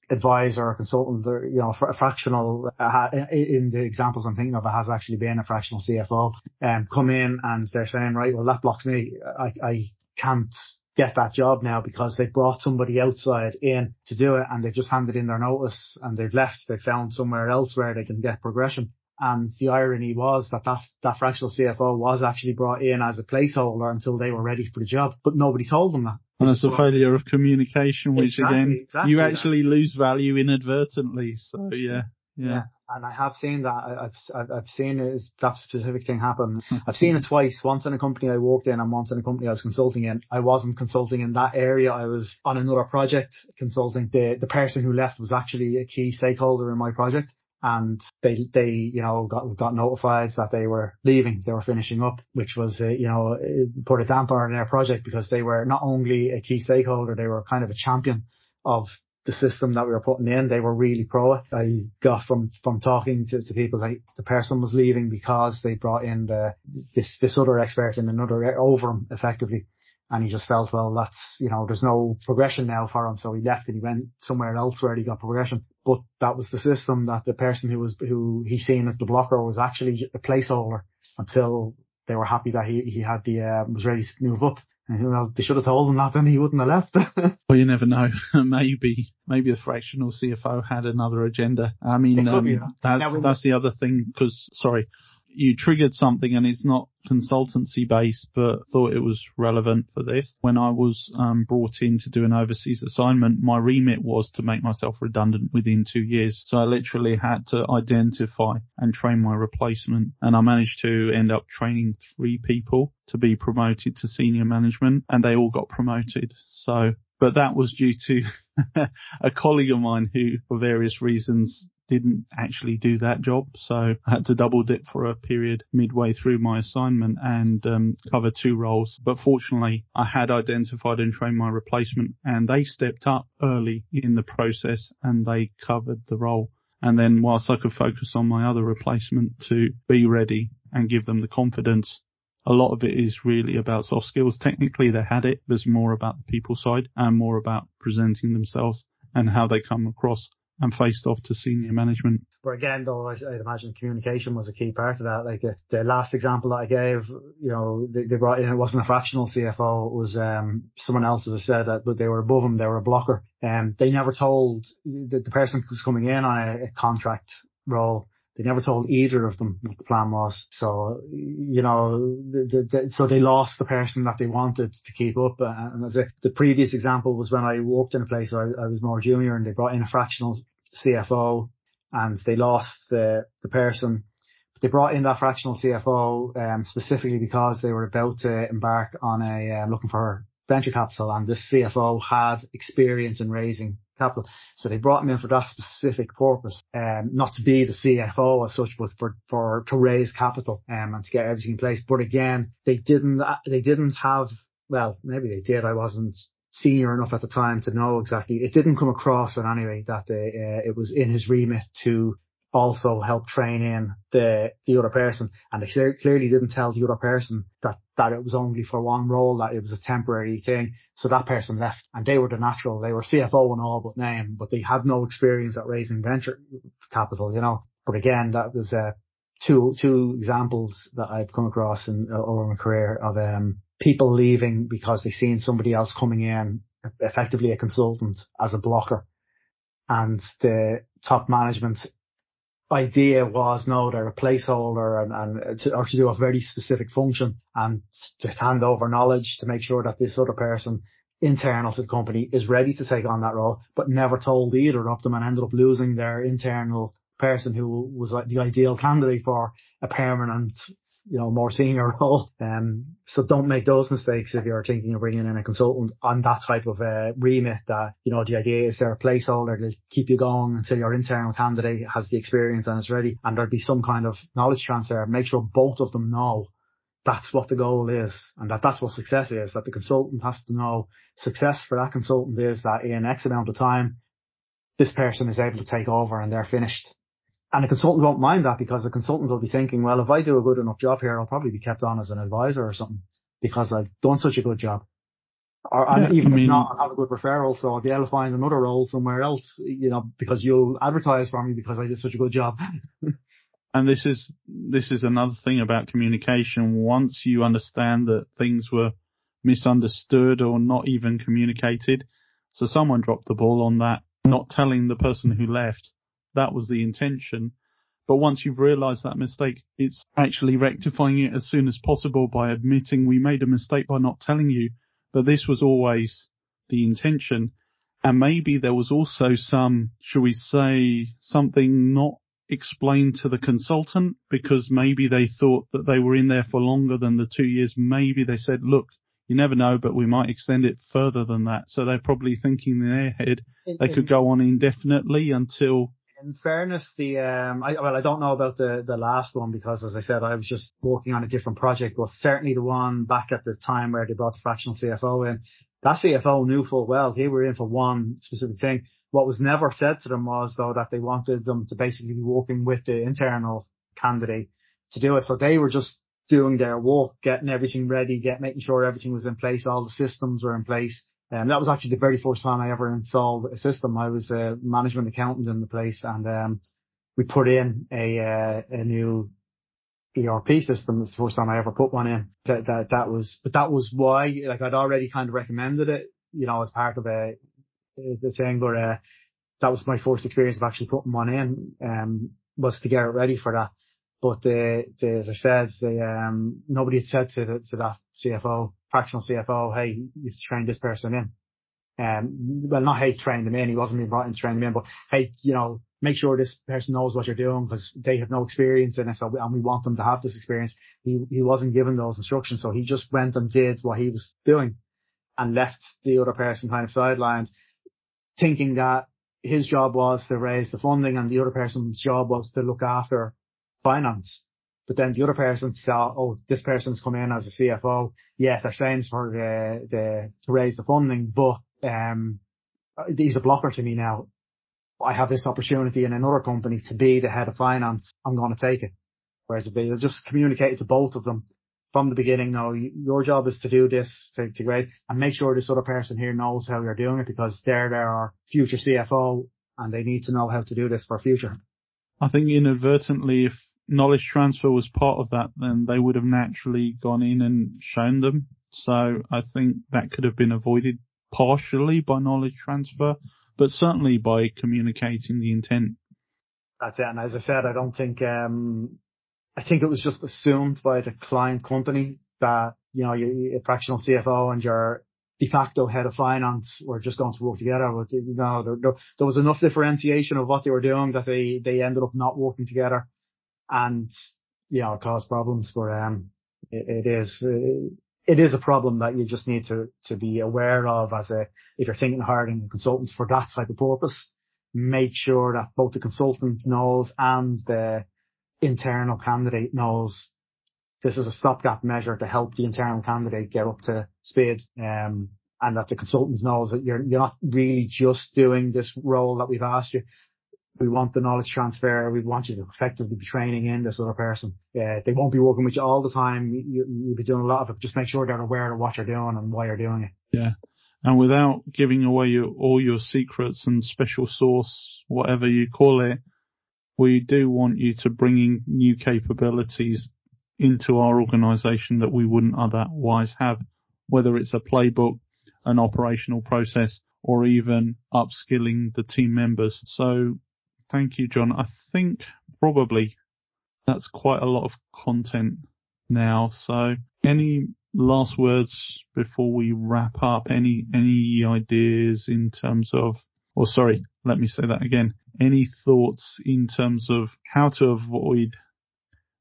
advisor or consultant or, you know, a fractional, uh, in the examples I'm thinking of, it has actually been a fractional CFO, um, come in and they're saying, right, well, that blocks me. I, I can't get that job now because they brought somebody outside in to do it and they've just handed in their notice and they've left. They found somewhere else where they can get progression. And the irony was that, that that fractional CFO was actually brought in as a placeholder until they were ready for the job, but nobody told them that.
And it's a failure of communication, which exactly, again, exactly you actually that. lose value inadvertently. So yeah. Yeah. yeah.
And I have seen that. I've, I've, I've seen it, that specific thing happen. I've seen it twice. Once in a company I worked in and once in a company I was consulting in. I wasn't consulting in that area. I was on another project consulting. The, the person who left was actually a key stakeholder in my project and they they you know got got notified that they were leaving, they were finishing up, which was uh, you know put a damper on their project because they were not only a key stakeholder, they were kind of a champion of the system that we were putting in. They were really pro it. I got from from talking to, to people like the person was leaving because they brought in the this this other expert in another over him effectively and he just felt, well, that's, you know, there's no progression now for him. So he left and he went somewhere else where he got progression. But that was the system that the person who was, who he seen as the blocker was actually a placeholder until they were happy that he, he had the, uh, was ready to move up. And you know, they should have told him that then he wouldn't have left.
well, you never know. maybe, maybe the fractional CFO had another agenda. I mean, um, that's, that's the other thing because, sorry, you triggered something and it's not consultancy based, but thought it was relevant for this. When I was um, brought in to do an overseas assignment, my remit was to make myself redundant within two years. So I literally had to identify and train my replacement and I managed to end up training three people to be promoted to senior management and they all got promoted. So but that was due to a colleague of mine who, for various reasons, didn't actually do that job. So I had to double dip for a period midway through my assignment and um, cover two roles. But fortunately, I had identified and trained my replacement and they stepped up early in the process and they covered the role. And then whilst I could focus on my other replacement to be ready and give them the confidence a lot of it is really about soft skills. Technically, they had it. There's more about the people side and more about presenting themselves and how they come across and faced off to senior management.
But again, though, I'd imagine communication was a key part of that. Like the, the last example that I gave, you know, they, they brought in, it wasn't a fractional CFO, it was um, someone else, as I said, that, but they were above him, they were a blocker. Um, they never told the, the person who's coming in on a, a contract role they never told either of them what the plan was. So, you know, the, the, so they lost the person that they wanted to keep up. And as a, the previous example was when I worked in a place where I, I was more junior and they brought in a fractional CFO and they lost the, the person. They brought in that fractional CFO, um, specifically because they were about to embark on a, um, looking for venture capital and this CFO had experience in raising capital. So they brought him in for that specific purpose, um, not to be the CFO as such, but for, for, to raise capital, um, and to get everything in place. But again, they didn't, they didn't have, well, maybe they did. I wasn't senior enough at the time to know exactly. It didn't come across in any way that they, uh, it was in his remit to also help train in the, the other person. And they clearly didn't tell the other person that, that it was only for one role, that it was a temporary thing. So that person left and they were the natural. They were CFO and all but name, but they had no experience at raising venture capital, you know. But again, that was, uh, two, two examples that I've come across in, uh, over my career of, um, people leaving because they seen somebody else coming in, effectively a consultant as a blocker and the top management idea was no, they're a placeholder and, and to, or to do a very specific function and to hand over knowledge to make sure that this other person internal to the company is ready to take on that role, but never told either of them and ended up losing their internal person who was like the ideal candidate for a permanent you know, more senior role. Um, so don't make those mistakes if you're thinking of bringing in a consultant on that type of uh, remit that, you know, the idea is they're a placeholder to keep you going until your internal candidate has the experience and is ready and there'd be some kind of knowledge transfer. Make sure both of them know that's what the goal is and that that's what success is, that the consultant has to know success for that consultant is that in X amount of time, this person is able to take over and they're finished and a consultant won't mind that because the consultant will be thinking, well, if I do a good enough job here, I'll probably be kept on as an advisor or something because I've done such a good job. Or yeah, even I mean, if not, I'll have a good referral, so I'll be able to find another role somewhere else, you know, because you'll advertise for me because I did such a good job.
and this is this is another thing about communication. Once you understand that things were misunderstood or not even communicated, so someone dropped the ball on that, not telling the person who left that was the intention. But once you've realized that mistake, it's actually rectifying it as soon as possible by admitting we made a mistake by not telling you. that this was always the intention. And maybe there was also some, shall we say, something not explained to the consultant because maybe they thought that they were in there for longer than the two years. Maybe they said, look, you never know, but we might extend it further than that. So they're probably thinking in their head they could mm-hmm. go on indefinitely until
in fairness, the um, I, well, I don't know about the the last one because, as I said, I was just working on a different project. But certainly the one back at the time where they brought the fractional CFO in, that CFO knew full well they were in for one specific thing. What was never said to them was though that they wanted them to basically be working with the internal candidate to do it. So they were just doing their work, getting everything ready, get making sure everything was in place, all the systems were in place and that was actually the very first time I ever installed a system. I was a management accountant in the place and, um, we put in a, uh, a new ERP system. It's the first time I ever put one in. That, that, that was, but that was why, like I'd already kind of recommended it, you know, as part of a, the thing, but, uh, that was my first experience of actually putting one in, um, was to get it ready for that. But the, they, as I said, they, um, nobody had said to, the, to that CFO, fractional CFO, hey, you've trained this person in. Um, well, not hey, train them in. He wasn't being brought in to train them in, but hey, you know, make sure this person knows what you're doing because they have no experience in it. So, and we want them to have this experience. He, he wasn't given those instructions. So he just went and did what he was doing and left the other person kind of sidelined thinking that his job was to raise the funding and the other person's job was to look after finance. But then the other person saw, oh, this person's come in as a CFO. Yeah, they're saying for the, the, to raise the funding, but, um, he's a blocker to me now. I have this opportunity in another company to be the head of finance. I'm going to take it. Whereas if they just communicated to both of them from the beginning, no, your job is to do this to, to grade and make sure this other person here knows how you're doing it because they're their future CFO and they need to know how to do this for future.
I think inadvertently, if knowledge transfer was part of that, then they would have naturally gone in and shown them. So I think that could have been avoided partially by knowledge transfer but certainly by communicating the intent.
That's it. And as I said, I don't think, um, I think it was just assumed by the client company that, you know, you, a fractional CFO and your de facto head of finance were just going to work together. But, you know, there, there, there was enough differentiation of what they were doing that they, they ended up not working together and, you know, it caused problems But um, it, it is, it is a problem that you just need to, to be aware of as a, if you're thinking of hiring consultants for that type of purpose, make sure that both the consultant knows and the internal candidate knows this is a stopgap measure to help the internal candidate get up to speed. Um, and that the consultant knows that you're, you're not really just doing this role that we've asked you we want the knowledge transfer. We want you to effectively be training in this other person. Uh, they won't be working with you all the time. You, will be doing a lot of it. Just make sure they're aware of what you're doing and why you're doing it.
Yeah. And without giving away your, all your secrets and special source, whatever you call it, we do want you to bring in new capabilities into our organization that we wouldn't otherwise have, whether it's a playbook, an operational process, or even upskilling the team members. So Thank you, John. I think probably that's quite a lot of content now. So any last words before we wrap up? Any, any ideas in terms of, or sorry, let me say that again. Any thoughts in terms of how to avoid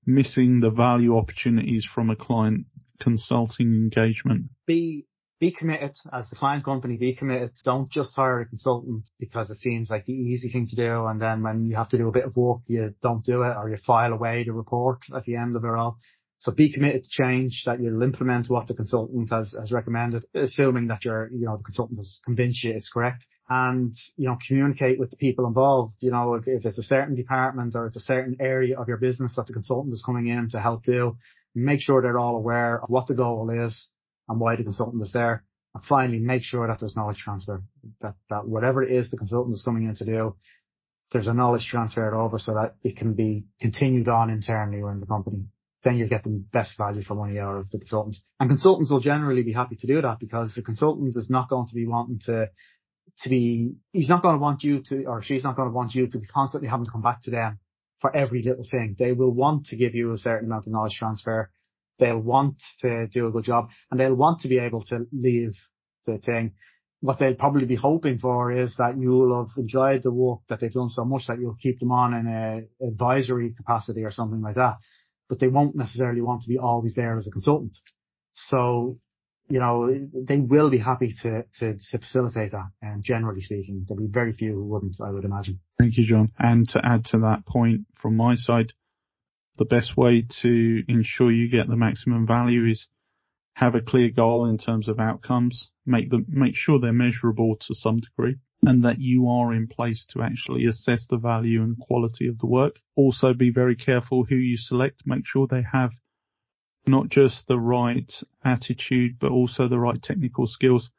missing the value opportunities from a client consulting engagement?
Be be committed as the client company, be committed. Don't just hire a consultant because it seems like the easy thing to do. And then when you have to do a bit of work, you don't do it or you file away the report at the end of it all. So be committed to change that you'll implement what the consultant has, has recommended, assuming that you're, you know, the consultant has convinced you it's correct and, you know, communicate with the people involved. You know, if, if it's a certain department or it's a certain area of your business that the consultant is coming in to help do, make sure they're all aware of what the goal is and why the consultant is there. And finally, make sure that there's knowledge transfer, that, that whatever it is the consultant is coming in to do, there's a knowledge transfer over so that it can be continued on internally or in the company. Then you get the best value for money out of the consultants. And consultants will generally be happy to do that because the consultant is not going to be wanting to, to be, he's not going to want you to, or she's not going to want you to be constantly having to come back to them for every little thing. They will want to give you a certain amount of knowledge transfer They'll want to do a good job and they'll want to be able to leave the thing. What they'll probably be hoping for is that you'll have enjoyed the work that they've done so much that you'll keep them on in a advisory capacity or something like that. But they won't necessarily want to be always there as a consultant. So, you know, they will be happy to, facilitate that. And generally speaking, there'll be very few who wouldn't, I would imagine.
Thank you, John. And to add to that point from my side, the best way to ensure you get the maximum value is have a clear goal in terms of outcomes, make them, make sure they're measurable to some degree and that you are in place to actually assess the value and quality of the work. Also be very careful who you select, make sure they have not just the right attitude, but also the right technical skills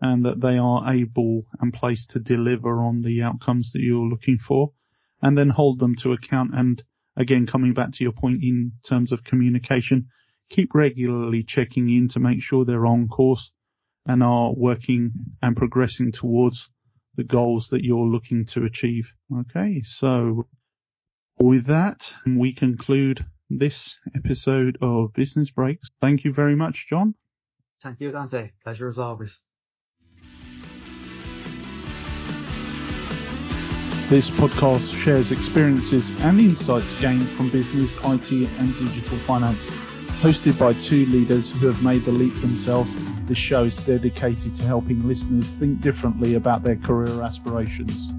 and that they are able and placed to deliver on the outcomes that you're looking for and then hold them to account and again, coming back to your point in terms of communication, keep regularly checking in to make sure they're on course and are working and progressing towards the goals that you're looking to achieve. Okay, so with that, we conclude this episode of Business Breaks. Thank you very much, John.
Thank you, Dante. Pleasure as always.
This podcast shares experiences and insights gained from business, IT, and digital finance. Hosted by two leaders who have made the leap themselves, this show is dedicated to helping listeners think differently about their career aspirations.